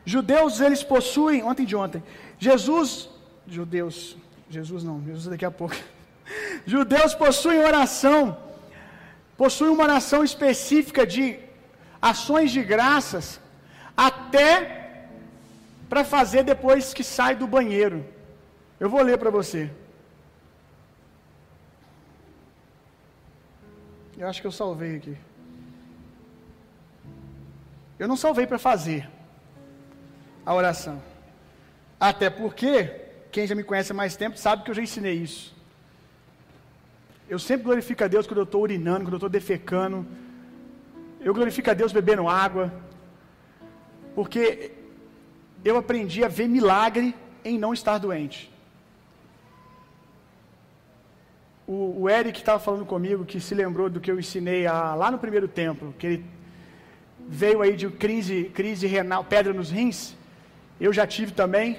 Judeus, eles possuem, ontem de ontem, Jesus, judeus, Jesus não, Jesus daqui a pouco. Judeus possuem oração, possuem uma oração específica de ações de graças, até para fazer depois que sai do banheiro. Eu vou ler para você. Eu acho que eu salvei aqui. Eu não salvei para fazer a oração. Até porque, quem já me conhece há mais tempo sabe que eu já ensinei isso. Eu sempre glorifico a Deus quando eu estou urinando, quando eu estou defecando. Eu glorifico a Deus bebendo água. Porque eu aprendi a ver milagre em não estar doente. O, o Eric estava falando comigo que se lembrou do que eu ensinei a, lá no primeiro templo, que ele veio aí de crise, crise renal, pedra nos rins. Eu já tive também.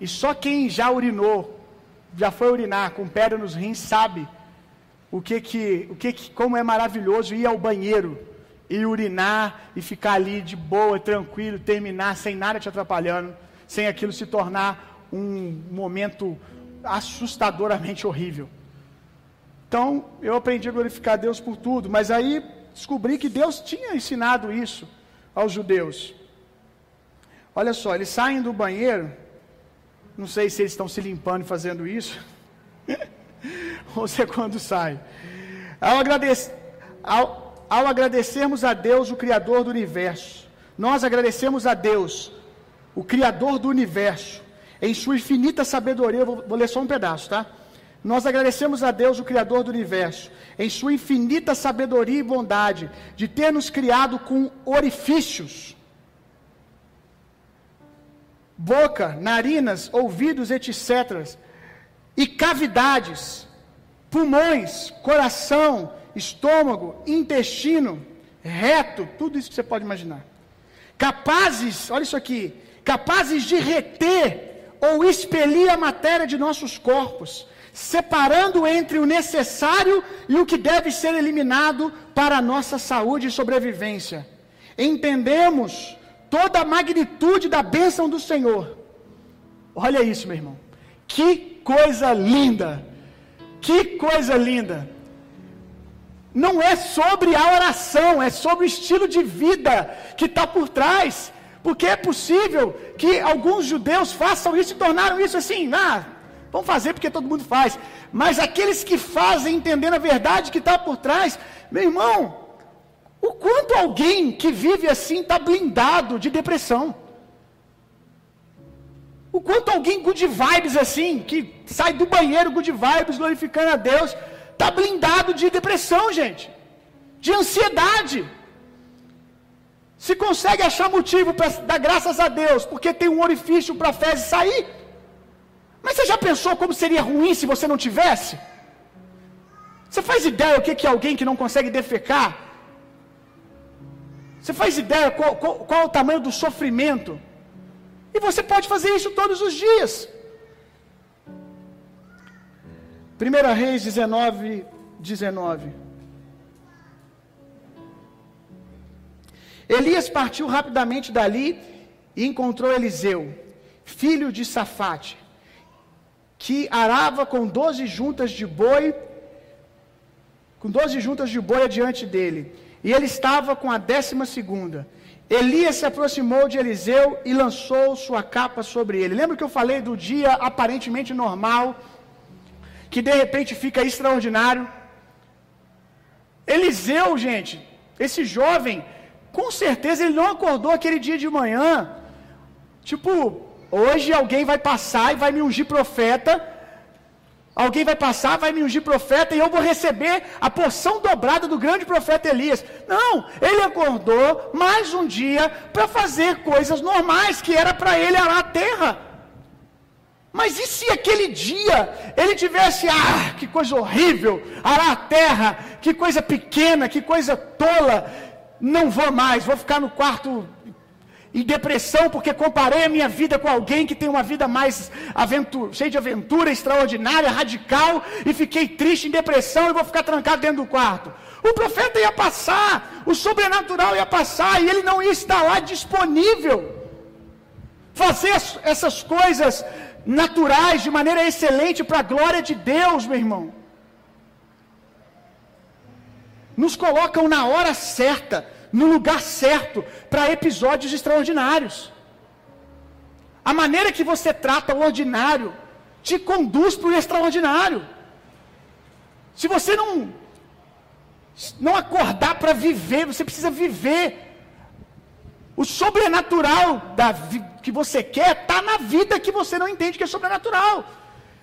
E só quem já urinou, já foi urinar com pedra nos rins, sabe o que que, o que, que como é maravilhoso ir ao banheiro e urinar e ficar ali de boa, tranquilo, terminar sem nada te atrapalhando, sem aquilo se tornar um momento assustadoramente horrível. Então, eu aprendi a glorificar Deus por tudo, mas aí descobri que Deus tinha ensinado isso aos judeus. Olha só, eles saem do banheiro, não sei se eles estão se limpando e fazendo isso, ou se quando sai. Ao, agradecer, ao, ao agradecermos a Deus, o Criador do universo, nós agradecemos a Deus, o Criador do universo, em sua infinita sabedoria. Vou, vou ler só um pedaço, tá? Nós agradecemos a Deus, o Criador do universo, em sua infinita sabedoria e bondade, de ter nos criado com orifícios, boca, narinas, ouvidos, etc., e cavidades, pulmões, coração, estômago, intestino, reto, tudo isso que você pode imaginar. Capazes, olha isso aqui, capazes de reter ou expelir a matéria de nossos corpos, separando entre o necessário e o que deve ser eliminado para a nossa saúde e sobrevivência. Entendemos toda a magnitude da bênção do Senhor. Olha isso, meu irmão. Que coisa linda! Que coisa linda! Não é sobre a oração, é sobre o estilo de vida que está por trás. Porque é possível que alguns judeus façam isso e tornaram isso assim, ah, vamos fazer porque todo mundo faz. Mas aqueles que fazem entendendo a verdade que está por trás, meu irmão, o quanto alguém que vive assim está blindado de depressão? O quanto alguém good vibes assim, que sai do banheiro good vibes, glorificando a Deus, está blindado de depressão, gente, de ansiedade. Se consegue achar motivo para dar graças a Deus, porque tem um orifício para a fezes sair. Mas você já pensou como seria ruim se você não tivesse? Você faz ideia o que é alguém que não consegue defecar? Você faz ideia qual, qual, qual é o tamanho do sofrimento? E você pode fazer isso todos os dias. 1 Reis 19, 19. Elias partiu rapidamente dali e encontrou Eliseu, filho de Safate, que arava com doze juntas de boi, com doze juntas de boi adiante dele, e ele estava com a décima segunda. Elias se aproximou de Eliseu e lançou sua capa sobre ele. Lembra que eu falei do dia aparentemente normal, que de repente fica extraordinário? Eliseu, gente, esse jovem, com certeza ele não acordou aquele dia de manhã, tipo, hoje alguém vai passar e vai me ungir profeta, Alguém vai passar, vai me ungir profeta e eu vou receber a porção dobrada do grande profeta Elias. Não, ele acordou mais um dia para fazer coisas normais que era para ele arar a terra. Mas e se aquele dia ele tivesse, ah, que coisa horrível, arar a terra, que coisa pequena, que coisa tola, não vou mais, vou ficar no quarto em depressão porque comparei a minha vida com alguém que tem uma vida mais aventura, cheia de aventura, extraordinária, radical, e fiquei triste em depressão e vou ficar trancado dentro do quarto. O profeta ia passar, o sobrenatural ia passar e ele não ia estar lá disponível. Fazer essas coisas naturais de maneira excelente para a glória de Deus, meu irmão. Nos colocam na hora certa no lugar certo para episódios extraordinários. A maneira que você trata o ordinário te conduz para o extraordinário. Se você não não acordar para viver, você precisa viver. O sobrenatural da, que você quer está na vida que você não entende que é sobrenatural.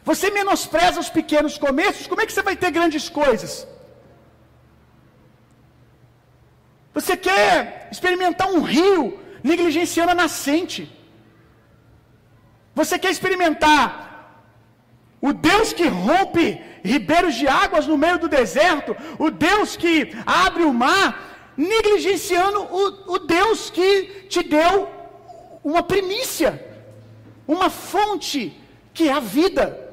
Você menospreza os pequenos começos, como é que você vai ter grandes coisas? Você quer experimentar um rio negligenciando a nascente. Você quer experimentar o Deus que rompe ribeiros de águas no meio do deserto, o Deus que abre o mar, negligenciando o, o Deus que te deu uma primícia, uma fonte que é a vida.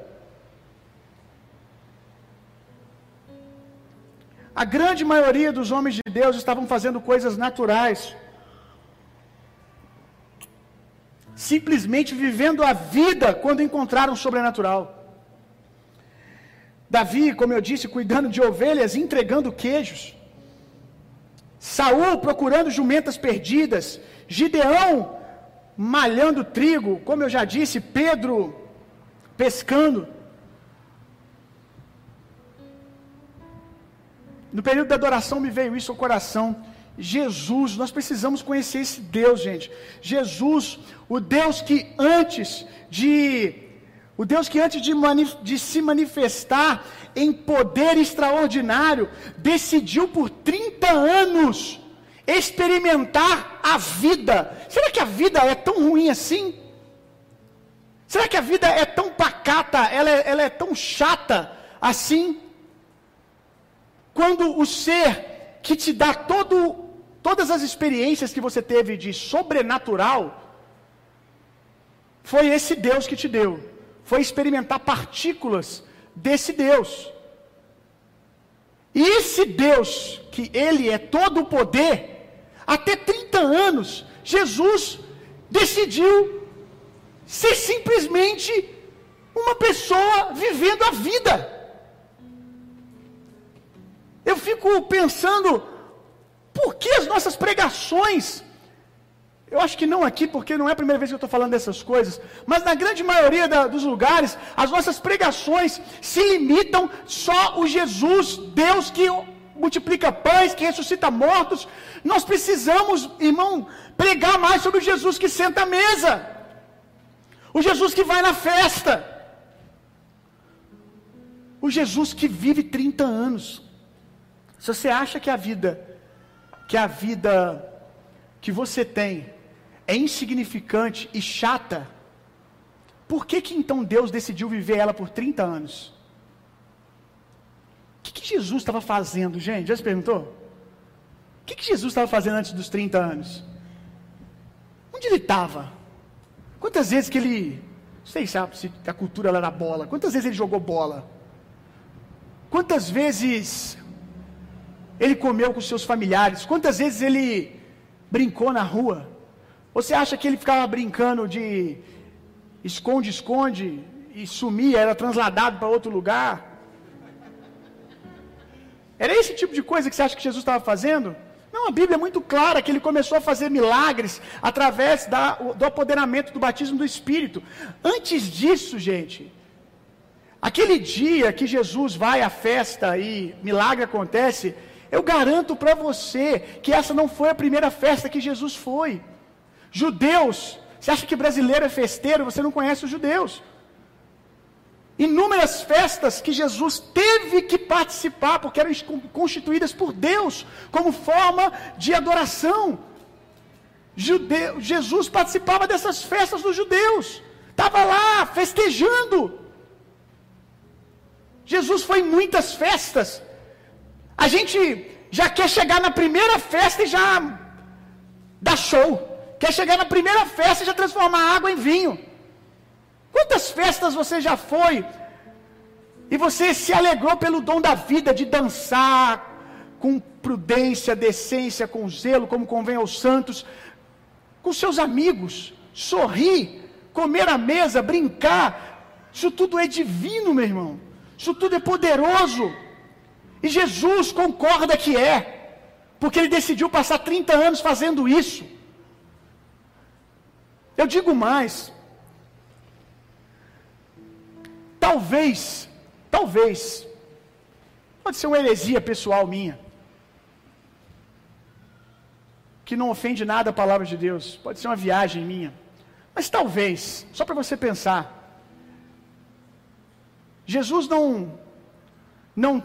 A grande maioria dos homens de Deus estavam fazendo coisas naturais. simplesmente vivendo a vida quando encontraram o sobrenatural. Davi, como eu disse, cuidando de ovelhas, entregando queijos. Saul procurando jumentas perdidas, Gideão malhando trigo, como eu já disse, Pedro pescando. No período da adoração me veio isso ao coração. Jesus, nós precisamos conhecer esse Deus, gente. Jesus, o Deus que antes de o Deus que antes de, de, se manifestar em poder extraordinário, decidiu por 30 anos experimentar a vida. Será que a vida é tão ruim assim? Será que a vida é tão pacata, ela é, ela é tão chata assim? Quando o ser que te dá todo, todas as experiências que você teve de sobrenatural, foi esse Deus que te deu. Foi experimentar partículas desse Deus. E esse Deus, que Ele é todo o poder, até 30 anos, Jesus decidiu ser simplesmente uma pessoa vivendo a vida. Eu fico pensando, por que as nossas pregações, eu acho que não aqui, porque não é a primeira vez que eu estou falando dessas coisas, mas na grande maioria da, dos lugares, as nossas pregações se limitam só o Jesus, Deus que multiplica pães, que ressuscita mortos. Nós precisamos, irmão, pregar mais sobre o Jesus que senta à mesa, o Jesus que vai na festa, o Jesus que vive 30 anos. Se você acha que a vida, que a vida que você tem é insignificante e chata, por que que então Deus decidiu viver ela por 30 anos? O que, que Jesus estava fazendo, gente? Já se perguntou? O que, que Jesus estava fazendo antes dos 30 anos? Onde ele estava? Quantas vezes que ele. Não sei se a, se a cultura era bola. Quantas vezes ele jogou bola? Quantas vezes ele comeu com seus familiares? Quantas vezes ele brincou na rua? Você acha que ele ficava brincando de esconde-esconde e sumia, era transladado para outro lugar? Era esse tipo de coisa que você acha que Jesus estava fazendo? Não, a Bíblia é muito clara que ele começou a fazer milagres através da, do apoderamento do batismo do Espírito. Antes disso, gente, aquele dia que Jesus vai à festa e milagre acontece, eu garanto para você que essa não foi a primeira festa que Jesus foi. Judeus, você acha que brasileiro é festeiro? Você não conhece os judeus. Inúmeras festas que Jesus teve que participar, porque eram constituídas por Deus, como forma de adoração. Judeu, Jesus participava dessas festas dos judeus, estava lá festejando. Jesus foi em muitas festas. A gente já quer chegar na primeira festa e já dar show. Quer chegar na primeira festa e já transformar água em vinho. Quantas festas você já foi e você se alegrou pelo dom da vida de dançar com prudência, decência, com zelo, como convém aos santos, com seus amigos, sorrir, comer à mesa, brincar. Isso tudo é divino, meu irmão. Isso tudo é poderoso. E Jesus concorda que é, porque ele decidiu passar 30 anos fazendo isso. Eu digo mais, Talvez, talvez, pode ser uma heresia pessoal minha, que não ofende nada a palavra de Deus, pode ser uma viagem minha, mas talvez, só para você pensar, Jesus não, não,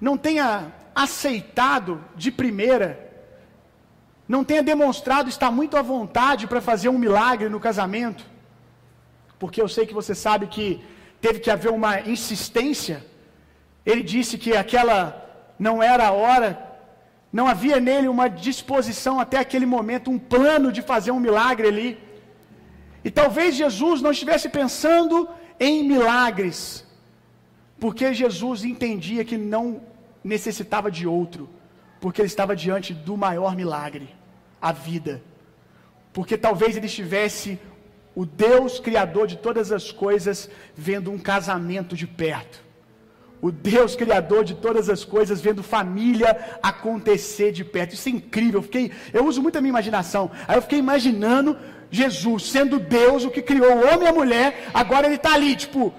não tenha aceitado de primeira, não tenha demonstrado estar muito à vontade para fazer um milagre no casamento, porque eu sei que você sabe que teve que haver uma insistência. Ele disse que aquela não era a hora, não havia nele uma disposição até aquele momento, um plano de fazer um milagre ali. E talvez Jesus não estivesse pensando em milagres, porque Jesus entendia que não necessitava de outro, porque ele estava diante do maior milagre, a vida. porque talvez ele estivesse o Deus criador de todas as coisas vendo um casamento de perto. O Deus criador de todas as coisas vendo família acontecer de perto. Isso é incrível. Eu, fiquei, eu uso muito a minha imaginação. Aí eu fiquei imaginando Jesus sendo Deus, o que criou o homem e a mulher, agora ele está ali, tipo.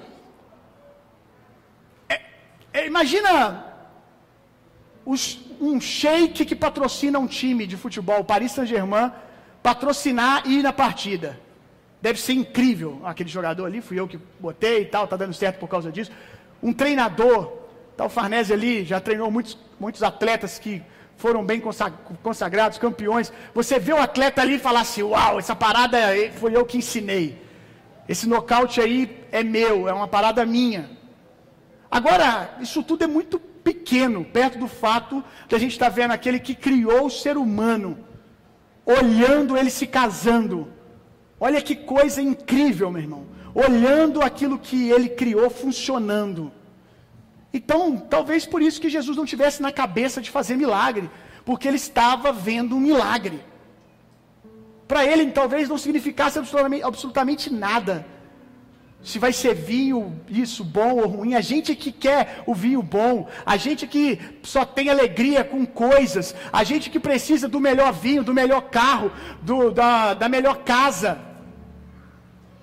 É, imagina os, um sheik que patrocina um time de futebol, Paris Saint-Germain, patrocinar e ir na partida. Deve ser incrível aquele jogador ali, fui eu que botei e tal, tá dando certo por causa disso. Um treinador, tal tá Farnese ali, já treinou muitos, muitos atletas que foram bem consagrados, campeões. Você vê o atleta ali e falar assim: Uau, essa parada foi eu que ensinei. Esse nocaute aí é meu, é uma parada minha. Agora, isso tudo é muito pequeno, perto do fato de a gente estar tá vendo aquele que criou o ser humano, olhando ele se casando. Olha que coisa incrível, meu irmão. Olhando aquilo que ele criou funcionando. Então, talvez por isso que Jesus não tivesse na cabeça de fazer milagre, porque ele estava vendo um milagre. Para ele, talvez não significasse absolutamente, absolutamente nada. Se vai ser vinho, isso, bom ou ruim. A gente que quer o vinho bom, a gente que só tem alegria com coisas, a gente que precisa do melhor vinho, do melhor carro, do, da, da melhor casa.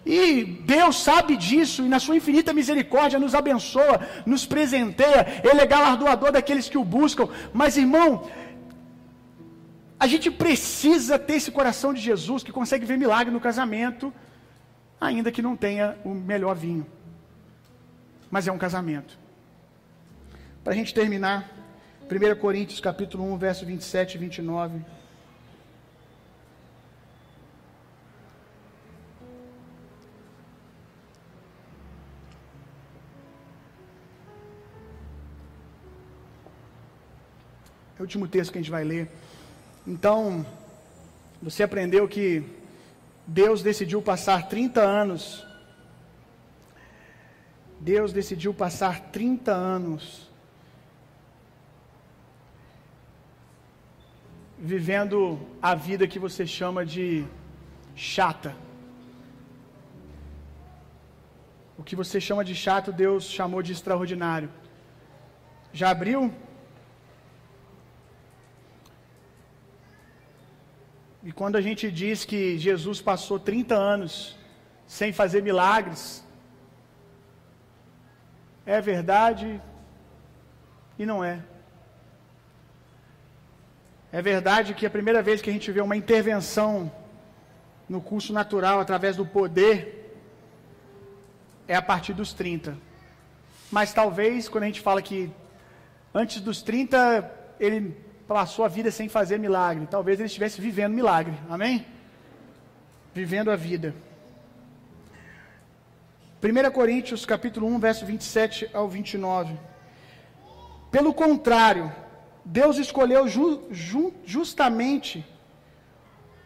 E Deus sabe disso e na sua infinita misericórdia nos abençoa, nos presenteia, Ele é galardoador daqueles que o buscam. Mas irmão, a gente precisa ter esse coração de Jesus que consegue ver milagre no casamento, ainda que não tenha o melhor vinho. Mas é um casamento. Para a gente terminar, 1 Coríntios capítulo 1, verso 27 e 29. É o último texto que a gente vai ler. Então, você aprendeu que Deus decidiu passar 30 anos. Deus decidiu passar 30 anos vivendo a vida que você chama de chata. O que você chama de chato, Deus chamou de extraordinário. Já abriu E quando a gente diz que Jesus passou 30 anos sem fazer milagres, é verdade e não é. É verdade que a primeira vez que a gente vê uma intervenção no curso natural através do poder é a partir dos 30. Mas talvez quando a gente fala que antes dos 30 ele passou a vida sem fazer milagre. Talvez ele estivesse vivendo milagre. Amém? Vivendo a vida. 1 Coríntios capítulo 1, verso 27 ao 29. Pelo contrário, Deus escolheu ju, ju, justamente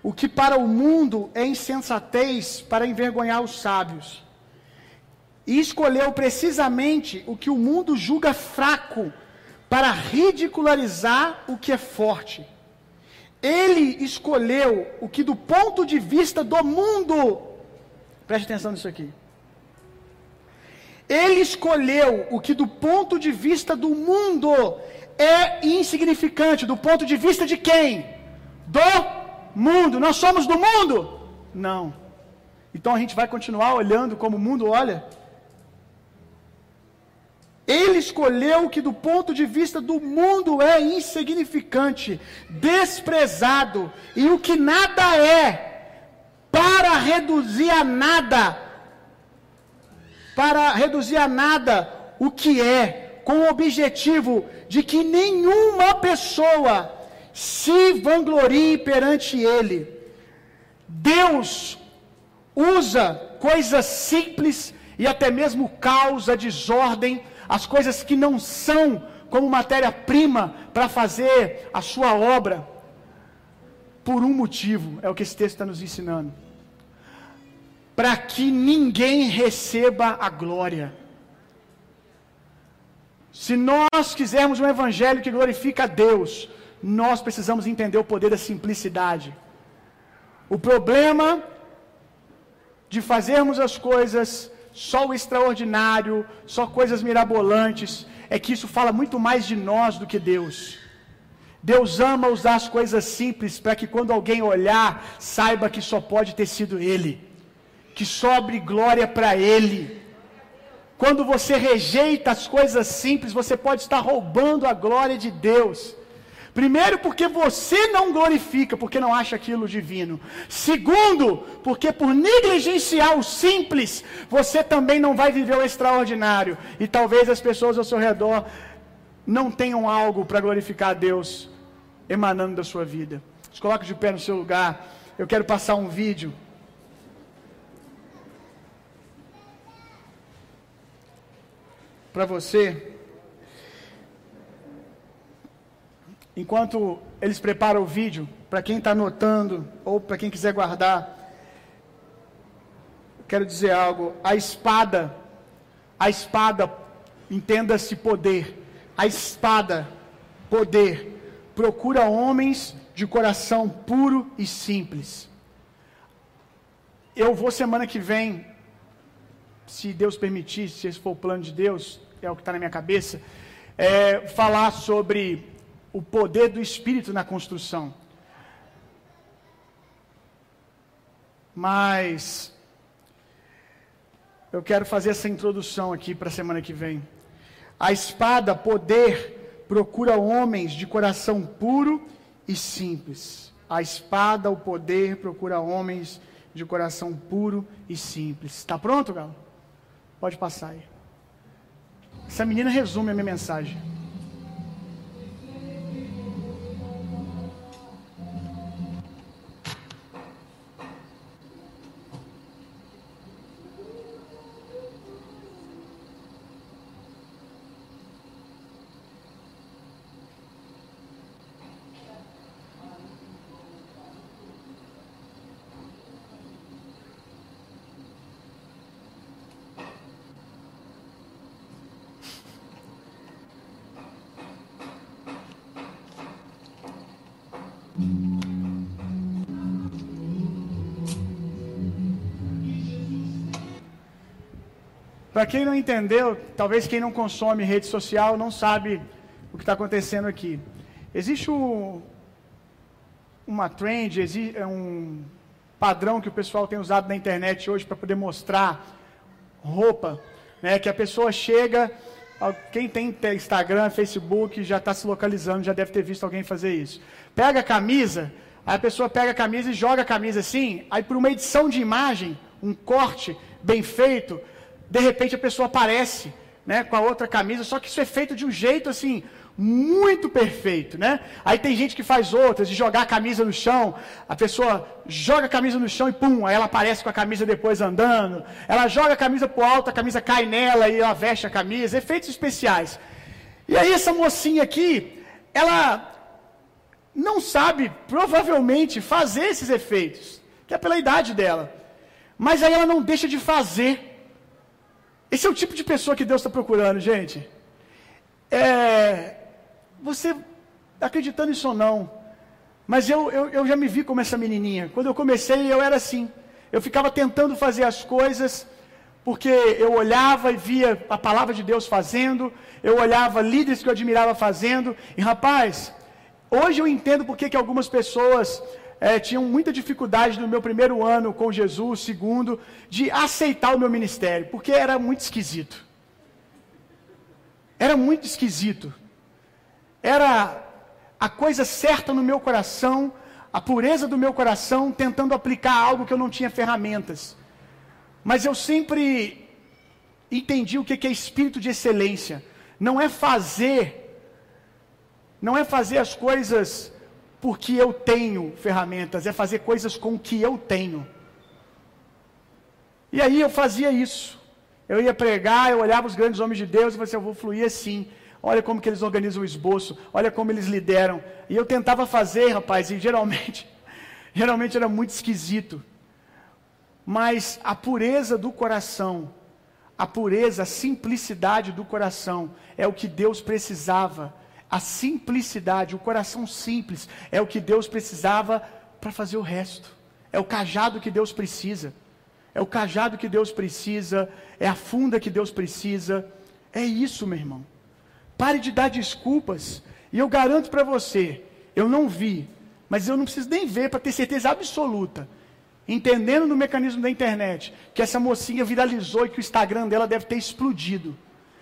o que para o mundo é insensatez para envergonhar os sábios. E escolheu precisamente o que o mundo julga fraco para ridicularizar o que é forte. Ele escolheu o que, do ponto de vista do mundo, preste atenção nisso aqui. Ele escolheu o que, do ponto de vista do mundo, é insignificante. Do ponto de vista de quem? Do mundo. Nós somos do mundo? Não. Então a gente vai continuar olhando como o mundo olha? Ele escolheu o que, do ponto de vista do mundo, é insignificante, desprezado, e o que nada é, para reduzir a nada, para reduzir a nada o que é, com o objetivo de que nenhuma pessoa se vanglorie perante Ele. Deus usa coisas simples e até mesmo causa desordem as coisas que não são como matéria-prima para fazer a sua obra, por um motivo, é o que esse texto está nos ensinando: para que ninguém receba a glória. Se nós quisermos um evangelho que glorifica a Deus, nós precisamos entender o poder da simplicidade. O problema de fazermos as coisas só o extraordinário, só coisas mirabolantes, é que isso fala muito mais de nós do que Deus. Deus ama usar as coisas simples para que quando alguém olhar, saiba que só pode ter sido Ele, que sobre glória para Ele. Quando você rejeita as coisas simples, você pode estar roubando a glória de Deus. Primeiro, porque você não glorifica, porque não acha aquilo divino. Segundo, porque por negligenciar o simples, você também não vai viver o extraordinário. E talvez as pessoas ao seu redor não tenham algo para glorificar a Deus emanando da sua vida. Se coloque de pé no seu lugar. Eu quero passar um vídeo. Para você. Enquanto eles preparam o vídeo, para quem está anotando ou para quem quiser guardar, quero dizer algo. A espada, a espada, entenda-se poder. A espada, poder, procura homens de coração puro e simples. Eu vou semana que vem, se Deus permitir, se esse for o plano de Deus, é o que está na minha cabeça, é, falar sobre o poder do Espírito na construção. Mas eu quero fazer essa introdução aqui para a semana que vem. A espada, poder, procura homens de coração puro e simples. A espada, o poder, procura homens de coração puro e simples. Está pronto, Galo? Pode passar aí. Essa menina resume a minha mensagem. Para quem não entendeu, talvez quem não consome rede social não sabe o que está acontecendo aqui. Existe um, uma trend, existe é um padrão que o pessoal tem usado na internet hoje para poder mostrar roupa, né? Que a pessoa chega, quem tem Instagram, Facebook, já está se localizando, já deve ter visto alguém fazer isso. Pega a camisa, aí a pessoa pega a camisa e joga a camisa assim, aí por uma edição de imagem, um corte bem feito, de repente a pessoa aparece, né, com a outra camisa, só que isso é feito de um jeito assim muito perfeito, né? Aí tem gente que faz outras, de jogar a camisa no chão, a pessoa joga a camisa no chão e pum, aí ela aparece com a camisa depois andando. Ela joga a camisa pro alto, a camisa cai nela e ela veste a camisa, efeitos especiais. E aí essa mocinha aqui, ela não sabe provavelmente fazer esses efeitos, que é pela idade dela. Mas aí ela não deixa de fazer esse é o tipo de pessoa que Deus está procurando, gente. É, você acreditando nisso ou não, mas eu, eu, eu já me vi como essa menininha. Quando eu comecei, eu era assim. Eu ficava tentando fazer as coisas, porque eu olhava e via a palavra de Deus fazendo, eu olhava líderes que eu admirava fazendo, e rapaz, hoje eu entendo porque que algumas pessoas é, tinham muita dificuldade no meu primeiro ano com Jesus, segundo, de aceitar o meu ministério, porque era muito esquisito. Era muito esquisito. Era a coisa certa no meu coração, a pureza do meu coração, tentando aplicar algo que eu não tinha ferramentas. Mas eu sempre entendi o que é espírito de excelência. Não é fazer, não é fazer as coisas porque eu tenho ferramentas, é fazer coisas com o que eu tenho. E aí eu fazia isso. Eu ia pregar, eu olhava os grandes homens de Deus e falei assim, eu vou fluir assim. Olha como que eles organizam o esboço, olha como eles lideram. E eu tentava fazer, rapaz, e geralmente, geralmente era muito esquisito. Mas a pureza do coração, a pureza, a simplicidade do coração é o que Deus precisava a simplicidade, o coração simples, é o que Deus precisava para fazer o resto. É o cajado que Deus precisa. É o cajado que Deus precisa. É a funda que Deus precisa. É isso, meu irmão. Pare de dar desculpas. E eu garanto para você, eu não vi, mas eu não preciso nem ver para ter certeza absoluta, entendendo no mecanismo da internet, que essa mocinha viralizou e que o Instagram dela deve ter explodido.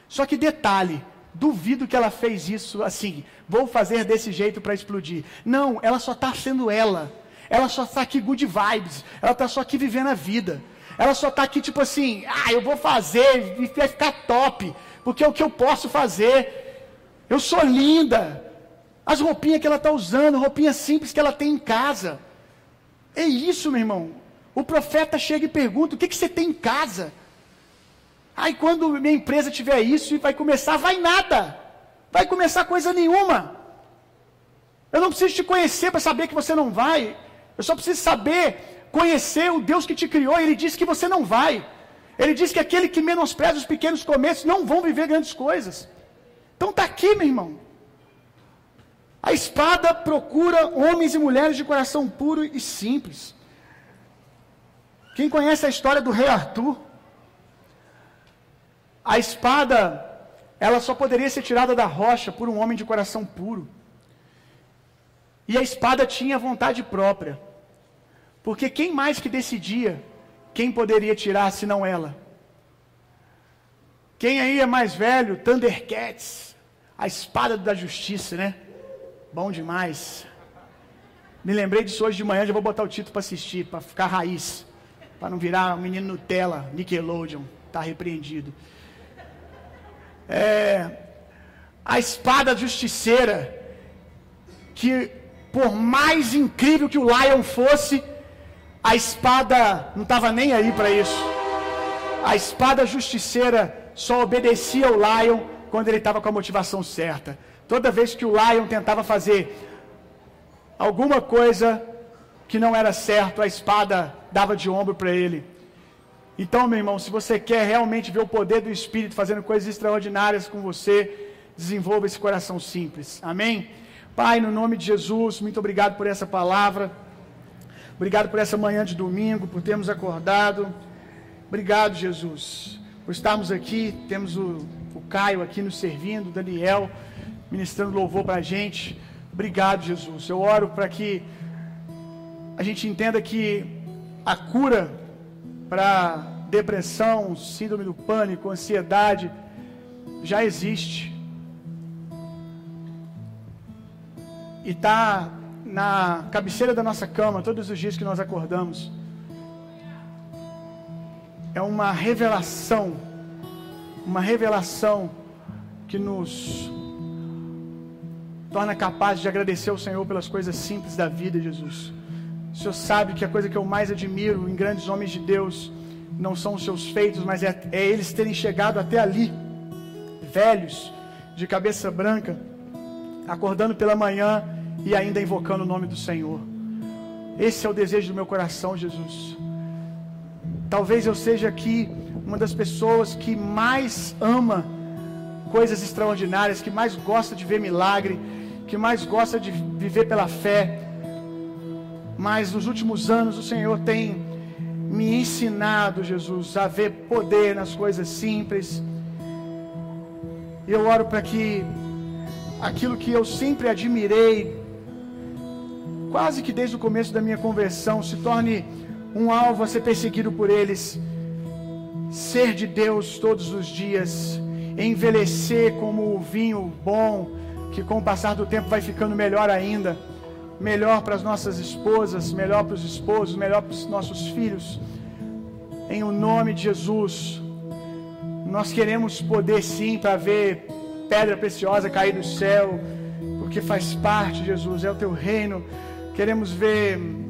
Só que detalhe, duvido que ela fez isso assim, vou fazer desse jeito para explodir. Não, ela só está sendo ela. Ela só está aqui good vibes. Ela está só aqui vivendo a vida. Ela só está aqui tipo assim, ah, eu vou fazer e vai ficar top, porque é o que eu posso fazer. Eu sou linda. As roupinhas que ela está usando, roupinha simples que ela tem em casa. É isso, meu irmão. O profeta chega e pergunta: o que, que você tem em casa? Aí quando minha empresa tiver isso e vai começar, vai nada. Vai começar coisa nenhuma. Eu não preciso te conhecer para saber que você não vai. Eu só preciso saber, conhecer o Deus que te criou. Ele disse que você não vai. Ele diz que aquele que menospreza os pequenos começos não vão viver grandes coisas. Então está aqui, meu irmão. A espada procura homens e mulheres de coração puro e simples. Quem conhece a história do rei Arthur? A espada, ela só poderia ser tirada da rocha por um homem de coração puro. E a espada tinha vontade própria. Porque quem mais que decidia quem poderia tirar senão ela? Quem aí é mais velho? Thundercats. A espada da justiça, né? Bom demais. Me lembrei disso hoje de manhã, já vou botar o título para assistir, para ficar raiz. Para não virar um menino Nutella, Nickelodeon. Tá repreendido. É, a espada justiceira, que por mais incrível que o Lion fosse, a espada não estava nem aí para isso. A espada justiceira só obedecia ao Lion quando ele estava com a motivação certa. Toda vez que o Lion tentava fazer alguma coisa que não era certo, a espada dava de ombro para ele. Então, meu irmão, se você quer realmente ver o poder do Espírito fazendo coisas extraordinárias com você, desenvolva esse coração simples. Amém? Pai, no nome de Jesus, muito obrigado por essa palavra. Obrigado por essa manhã de domingo, por termos acordado. Obrigado, Jesus, por estarmos aqui. Temos o, o Caio aqui nos servindo, o Daniel ministrando louvor para a gente. Obrigado, Jesus. Eu oro para que a gente entenda que a cura para depressão, síndrome do pânico, ansiedade, já existe. E está na cabeceira da nossa cama todos os dias que nós acordamos. É uma revelação, uma revelação que nos torna capazes de agradecer ao Senhor pelas coisas simples da vida, Jesus. O Senhor sabe que a coisa que eu mais admiro em grandes homens de Deus não são os seus feitos, mas é, é eles terem chegado até ali, velhos, de cabeça branca, acordando pela manhã e ainda invocando o nome do Senhor. Esse é o desejo do meu coração, Jesus. Talvez eu seja aqui uma das pessoas que mais ama coisas extraordinárias, que mais gosta de ver milagre, que mais gosta de viver pela fé. Mas nos últimos anos o Senhor tem me ensinado, Jesus, a ver poder nas coisas simples. E eu oro para que aquilo que eu sempre admirei, quase que desde o começo da minha conversão, se torne um alvo a ser perseguido por eles. Ser de Deus todos os dias, envelhecer como o vinho bom, que com o passar do tempo vai ficando melhor ainda, melhor para as nossas esposas, melhor para os esposos, melhor para os nossos filhos. Em o nome de Jesus, nós queremos poder sim para ver pedra preciosa cair do céu, porque faz parte, Jesus, é o teu reino. Queremos ver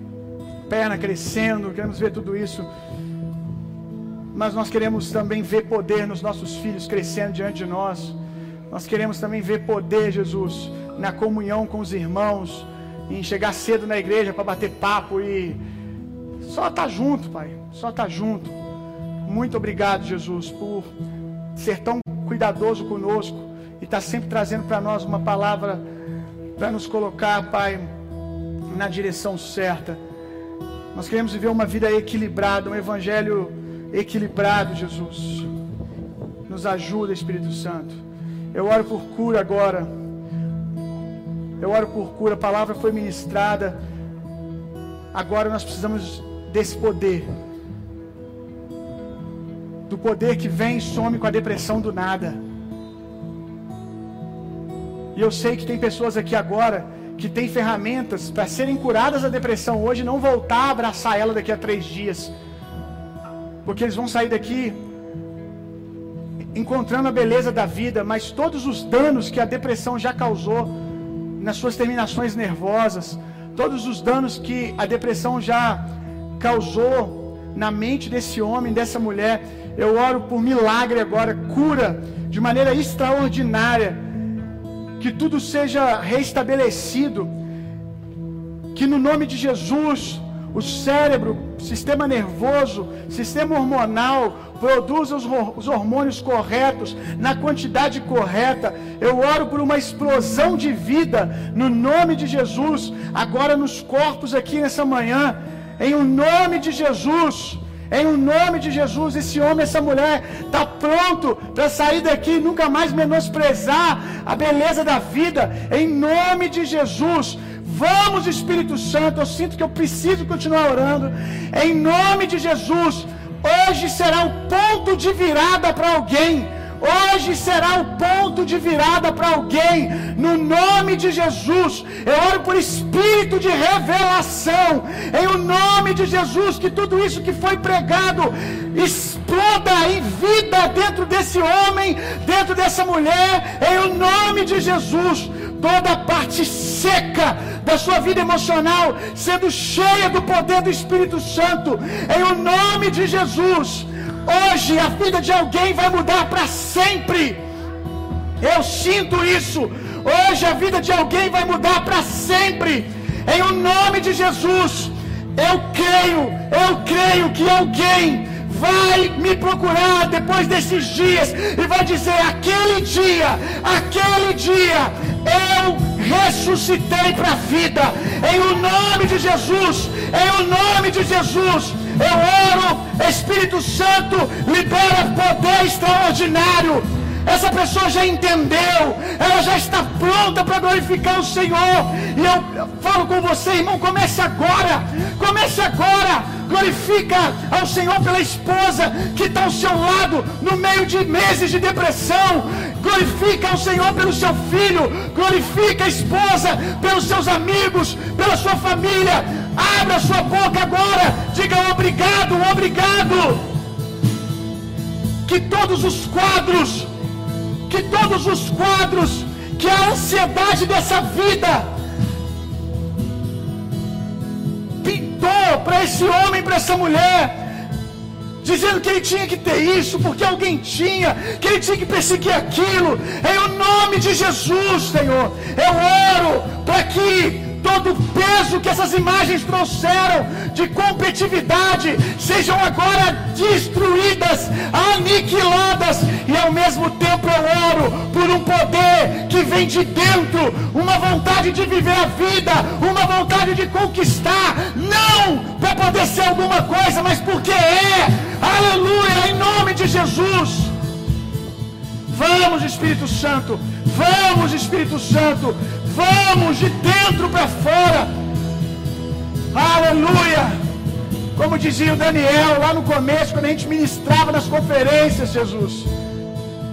perna crescendo, queremos ver tudo isso. Mas nós queremos também ver poder nos nossos filhos crescendo diante de nós. Nós queremos também ver poder, Jesus, na comunhão com os irmãos, em chegar cedo na igreja para bater papo e só estar tá junto, Pai, só estar tá junto. Muito obrigado, Jesus, por ser tão cuidadoso conosco e estar tá sempre trazendo para nós uma palavra para nos colocar, Pai, na direção certa. Nós queremos viver uma vida equilibrada, um evangelho equilibrado, Jesus. Nos ajuda, Espírito Santo. Eu oro por cura agora. Eu oro por cura. A palavra foi ministrada. Agora nós precisamos desse poder. Do poder que vem e some com a depressão do nada. E eu sei que tem pessoas aqui agora que têm ferramentas para serem curadas da depressão hoje não voltar a abraçar ela daqui a três dias. Porque eles vão sair daqui encontrando a beleza da vida, mas todos os danos que a depressão já causou nas suas terminações nervosas, todos os danos que a depressão já causou na mente desse homem, dessa mulher, eu oro por milagre agora, cura de maneira extraordinária, que tudo seja restabelecido, que no nome de Jesus o cérebro, sistema nervoso, sistema hormonal produza os hormônios corretos, na quantidade correta. Eu oro por uma explosão de vida no nome de Jesus, agora nos corpos aqui nessa manhã, em o um nome de Jesus. Em o nome de Jesus, esse homem, essa mulher, está pronto para sair daqui e nunca mais menosprezar a beleza da vida. Em nome de Jesus, Vamos, Espírito Santo. Eu sinto que eu preciso continuar orando. Em nome de Jesus. Hoje será o ponto de virada para alguém. Hoje será o ponto de virada para alguém, no nome de Jesus. Eu oro por espírito de revelação, em o nome de Jesus, que tudo isso que foi pregado exploda em vida dentro desse homem, dentro dessa mulher, em o nome de Jesus. Toda parte seca da sua vida emocional sendo cheia do poder do Espírito Santo, em o nome de Jesus. Hoje a vida de alguém vai mudar para sempre. Eu sinto isso. Hoje a vida de alguém vai mudar para sempre. Em o nome de Jesus. Eu creio, eu creio que alguém vai me procurar depois desses dias e vai dizer: aquele dia, aquele dia, eu ressuscitei para a vida. Em o nome de Jesus, em o nome de Jesus. Eu oro, Espírito Santo, libera poder extraordinário. Essa pessoa já entendeu, ela já está pronta para glorificar o Senhor. E eu falo com você, irmão, comece agora, comece agora. Glorifica ao Senhor pela esposa que está ao seu lado no meio de meses de depressão. Glorifica ao Senhor pelo seu filho. Glorifica a esposa pelos seus amigos, pela sua família. Abra sua boca agora. Diga obrigado, obrigado. Que todos os quadros, que todos os quadros, que a ansiedade dessa vida pintou para esse homem, para essa mulher dizendo que ele tinha que ter isso, porque alguém tinha, que ele tinha que perseguir aquilo. Em o nome de Jesus, Senhor, eu oro para que todo o peso que essas imagens trouxeram de competitividade sejam agora destruídas, aniquiladas, e ao mesmo tempo eu oro por um poder que vem de dentro, uma vontade de viver a vida, uma vontade de conquistar, não para poder ser alguma coisa, mas porque é, aleluia, em nome de Jesus. Vamos, Espírito Santo, vamos, Espírito Santo, Vamos de dentro para fora. Aleluia. Como dizia o Daniel lá no começo, quando a gente ministrava nas conferências, Jesus.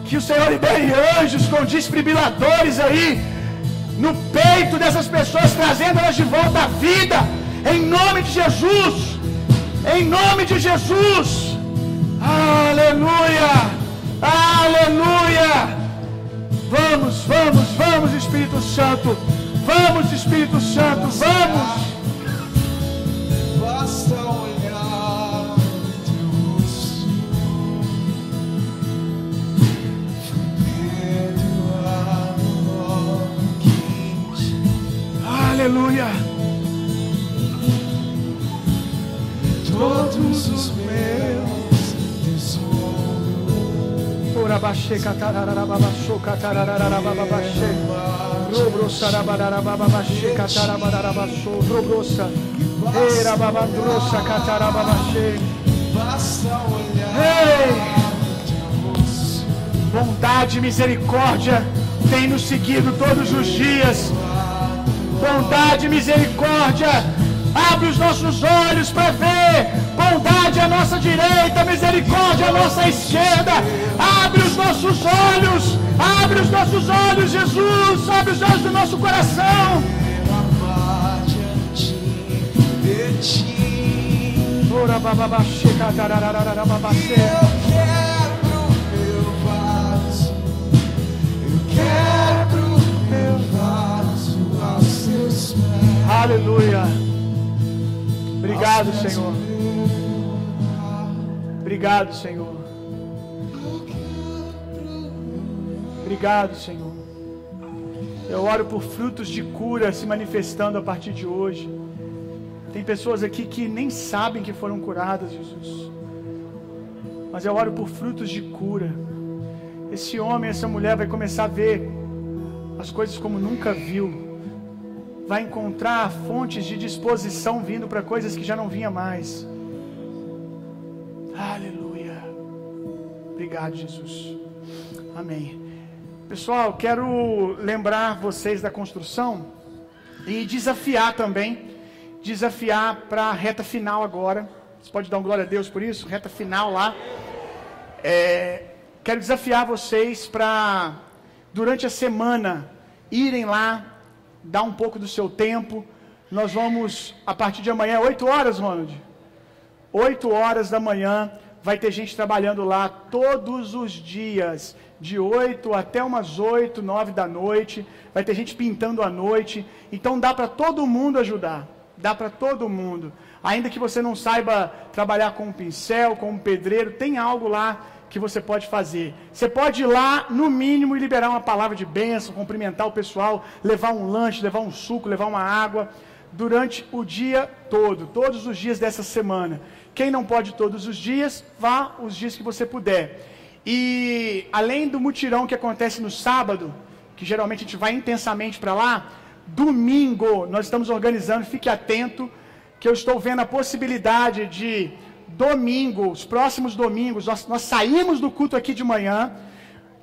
Que o Senhor libere anjos com desfibriladores aí no peito dessas pessoas, trazendo elas de volta à vida. Em nome de Jesus. Em nome de Jesus. Aleluia. Aleluia. Vamos, vamos, vamos, Espírito Santo. Vamos, Espírito Santo, vamos. Basta olhar teu rosto, Aleluia. Todos os Basta olhar Ei! Bondade e misericórdia tem nos seguido todos os dias. Bondade e misericórdia. Abre os nossos olhos para ver. Bondade à nossa direita, misericórdia à nossa esquerda. Abre os nossos olhos. Abre os nossos olhos, Jesus. Abre os olhos do nosso coração. Quero amar diante de ti. Ora bababaxê, catararararababacê. Eu quero. Eu meu Obrigado, Senhor. Obrigado, Senhor. Obrigado, Senhor. Eu oro por frutos de cura se manifestando a partir de hoje. Tem pessoas aqui que nem sabem que foram curadas, Jesus. Mas eu oro por frutos de cura. Esse homem, essa mulher vai começar a ver as coisas como nunca viu. Vai encontrar fontes de disposição vindo para coisas que já não vinha mais. Aleluia. Obrigado, Jesus. Amém. Pessoal, quero lembrar vocês da construção e desafiar também, desafiar para a reta final agora. Você pode dar um glória a Deus por isso? Reta final lá. É, quero desafiar vocês para, durante a semana, irem lá, dar um pouco do seu tempo. Nós vamos, a partir de amanhã, 8 horas, Ronald? 8 horas da manhã, vai ter gente trabalhando lá todos os dias, de 8 até umas 8, 9 da noite. Vai ter gente pintando à noite. Então dá para todo mundo ajudar. Dá para todo mundo. Ainda que você não saiba trabalhar com um pincel, com um pedreiro, tem algo lá que você pode fazer. Você pode ir lá, no mínimo, e liberar uma palavra de bênção, cumprimentar o pessoal, levar um lanche, levar um suco, levar uma água, durante o dia todo, todos os dias dessa semana. Quem não pode todos os dias, vá os dias que você puder. E além do mutirão que acontece no sábado, que geralmente a gente vai intensamente para lá, domingo nós estamos organizando, fique atento, que eu estou vendo a possibilidade de domingo, os próximos domingos, nós, nós saímos do culto aqui de manhã,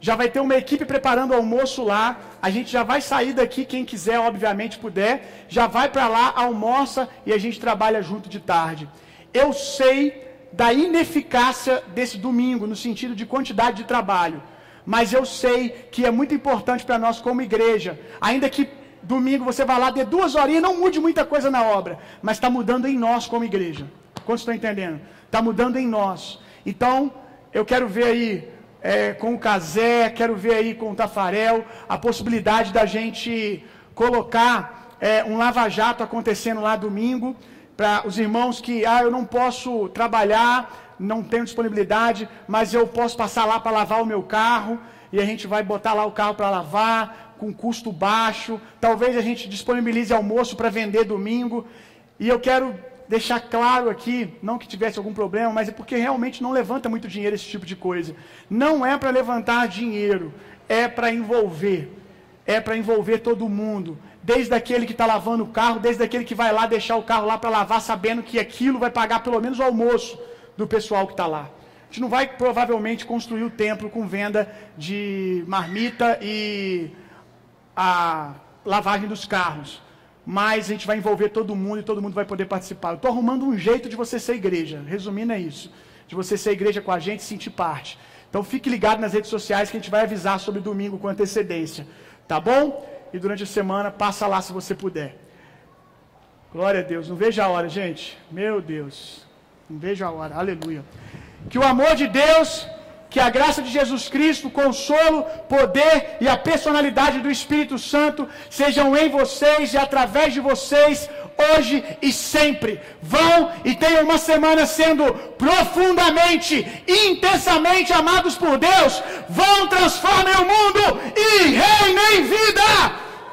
já vai ter uma equipe preparando o almoço lá. A gente já vai sair daqui, quem quiser, obviamente puder, já vai para lá, almoça e a gente trabalha junto de tarde. Eu sei da ineficácia desse domingo, no sentido de quantidade de trabalho, mas eu sei que é muito importante para nós como igreja, ainda que domingo você vá lá, dê duas horinhas, não mude muita coisa na obra, mas está mudando em nós como igreja. Quantos estão entendendo? Está mudando em nós. Então, eu quero ver aí é, com o Casé, quero ver aí com o Tafarel a possibilidade da gente colocar é, um lava-jato acontecendo lá domingo, para os irmãos que, ah, eu não posso trabalhar, não tenho disponibilidade, mas eu posso passar lá para lavar o meu carro, e a gente vai botar lá o carro para lavar, com custo baixo, talvez a gente disponibilize almoço para vender domingo, e eu quero deixar claro aqui, não que tivesse algum problema, mas é porque realmente não levanta muito dinheiro esse tipo de coisa. Não é para levantar dinheiro, é para envolver. É para envolver todo mundo. Desde aquele que está lavando o carro, desde aquele que vai lá deixar o carro lá para lavar, sabendo que aquilo vai pagar pelo menos o almoço do pessoal que está lá. A gente não vai provavelmente construir o templo com venda de marmita e a lavagem dos carros mas a gente vai envolver todo mundo e todo mundo vai poder participar. Eu estou arrumando um jeito de você ser igreja, resumindo é isso, de você ser igreja com a gente e sentir parte. Então fique ligado nas redes sociais que a gente vai avisar sobre domingo com antecedência, tá bom? E durante a semana passa lá se você puder. Glória a Deus, não vejo a hora, gente. Meu Deus, não vejo a hora, aleluia. Que o amor de Deus que a graça de Jesus Cristo, o consolo, poder e a personalidade do Espírito Santo sejam em vocês e através de vocês, hoje e sempre. Vão e tenham uma semana sendo profundamente intensamente amados por Deus. Vão, transformem o mundo e reinem vida.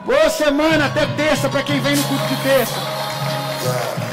Boa semana, até terça, para quem vem no culto de terça.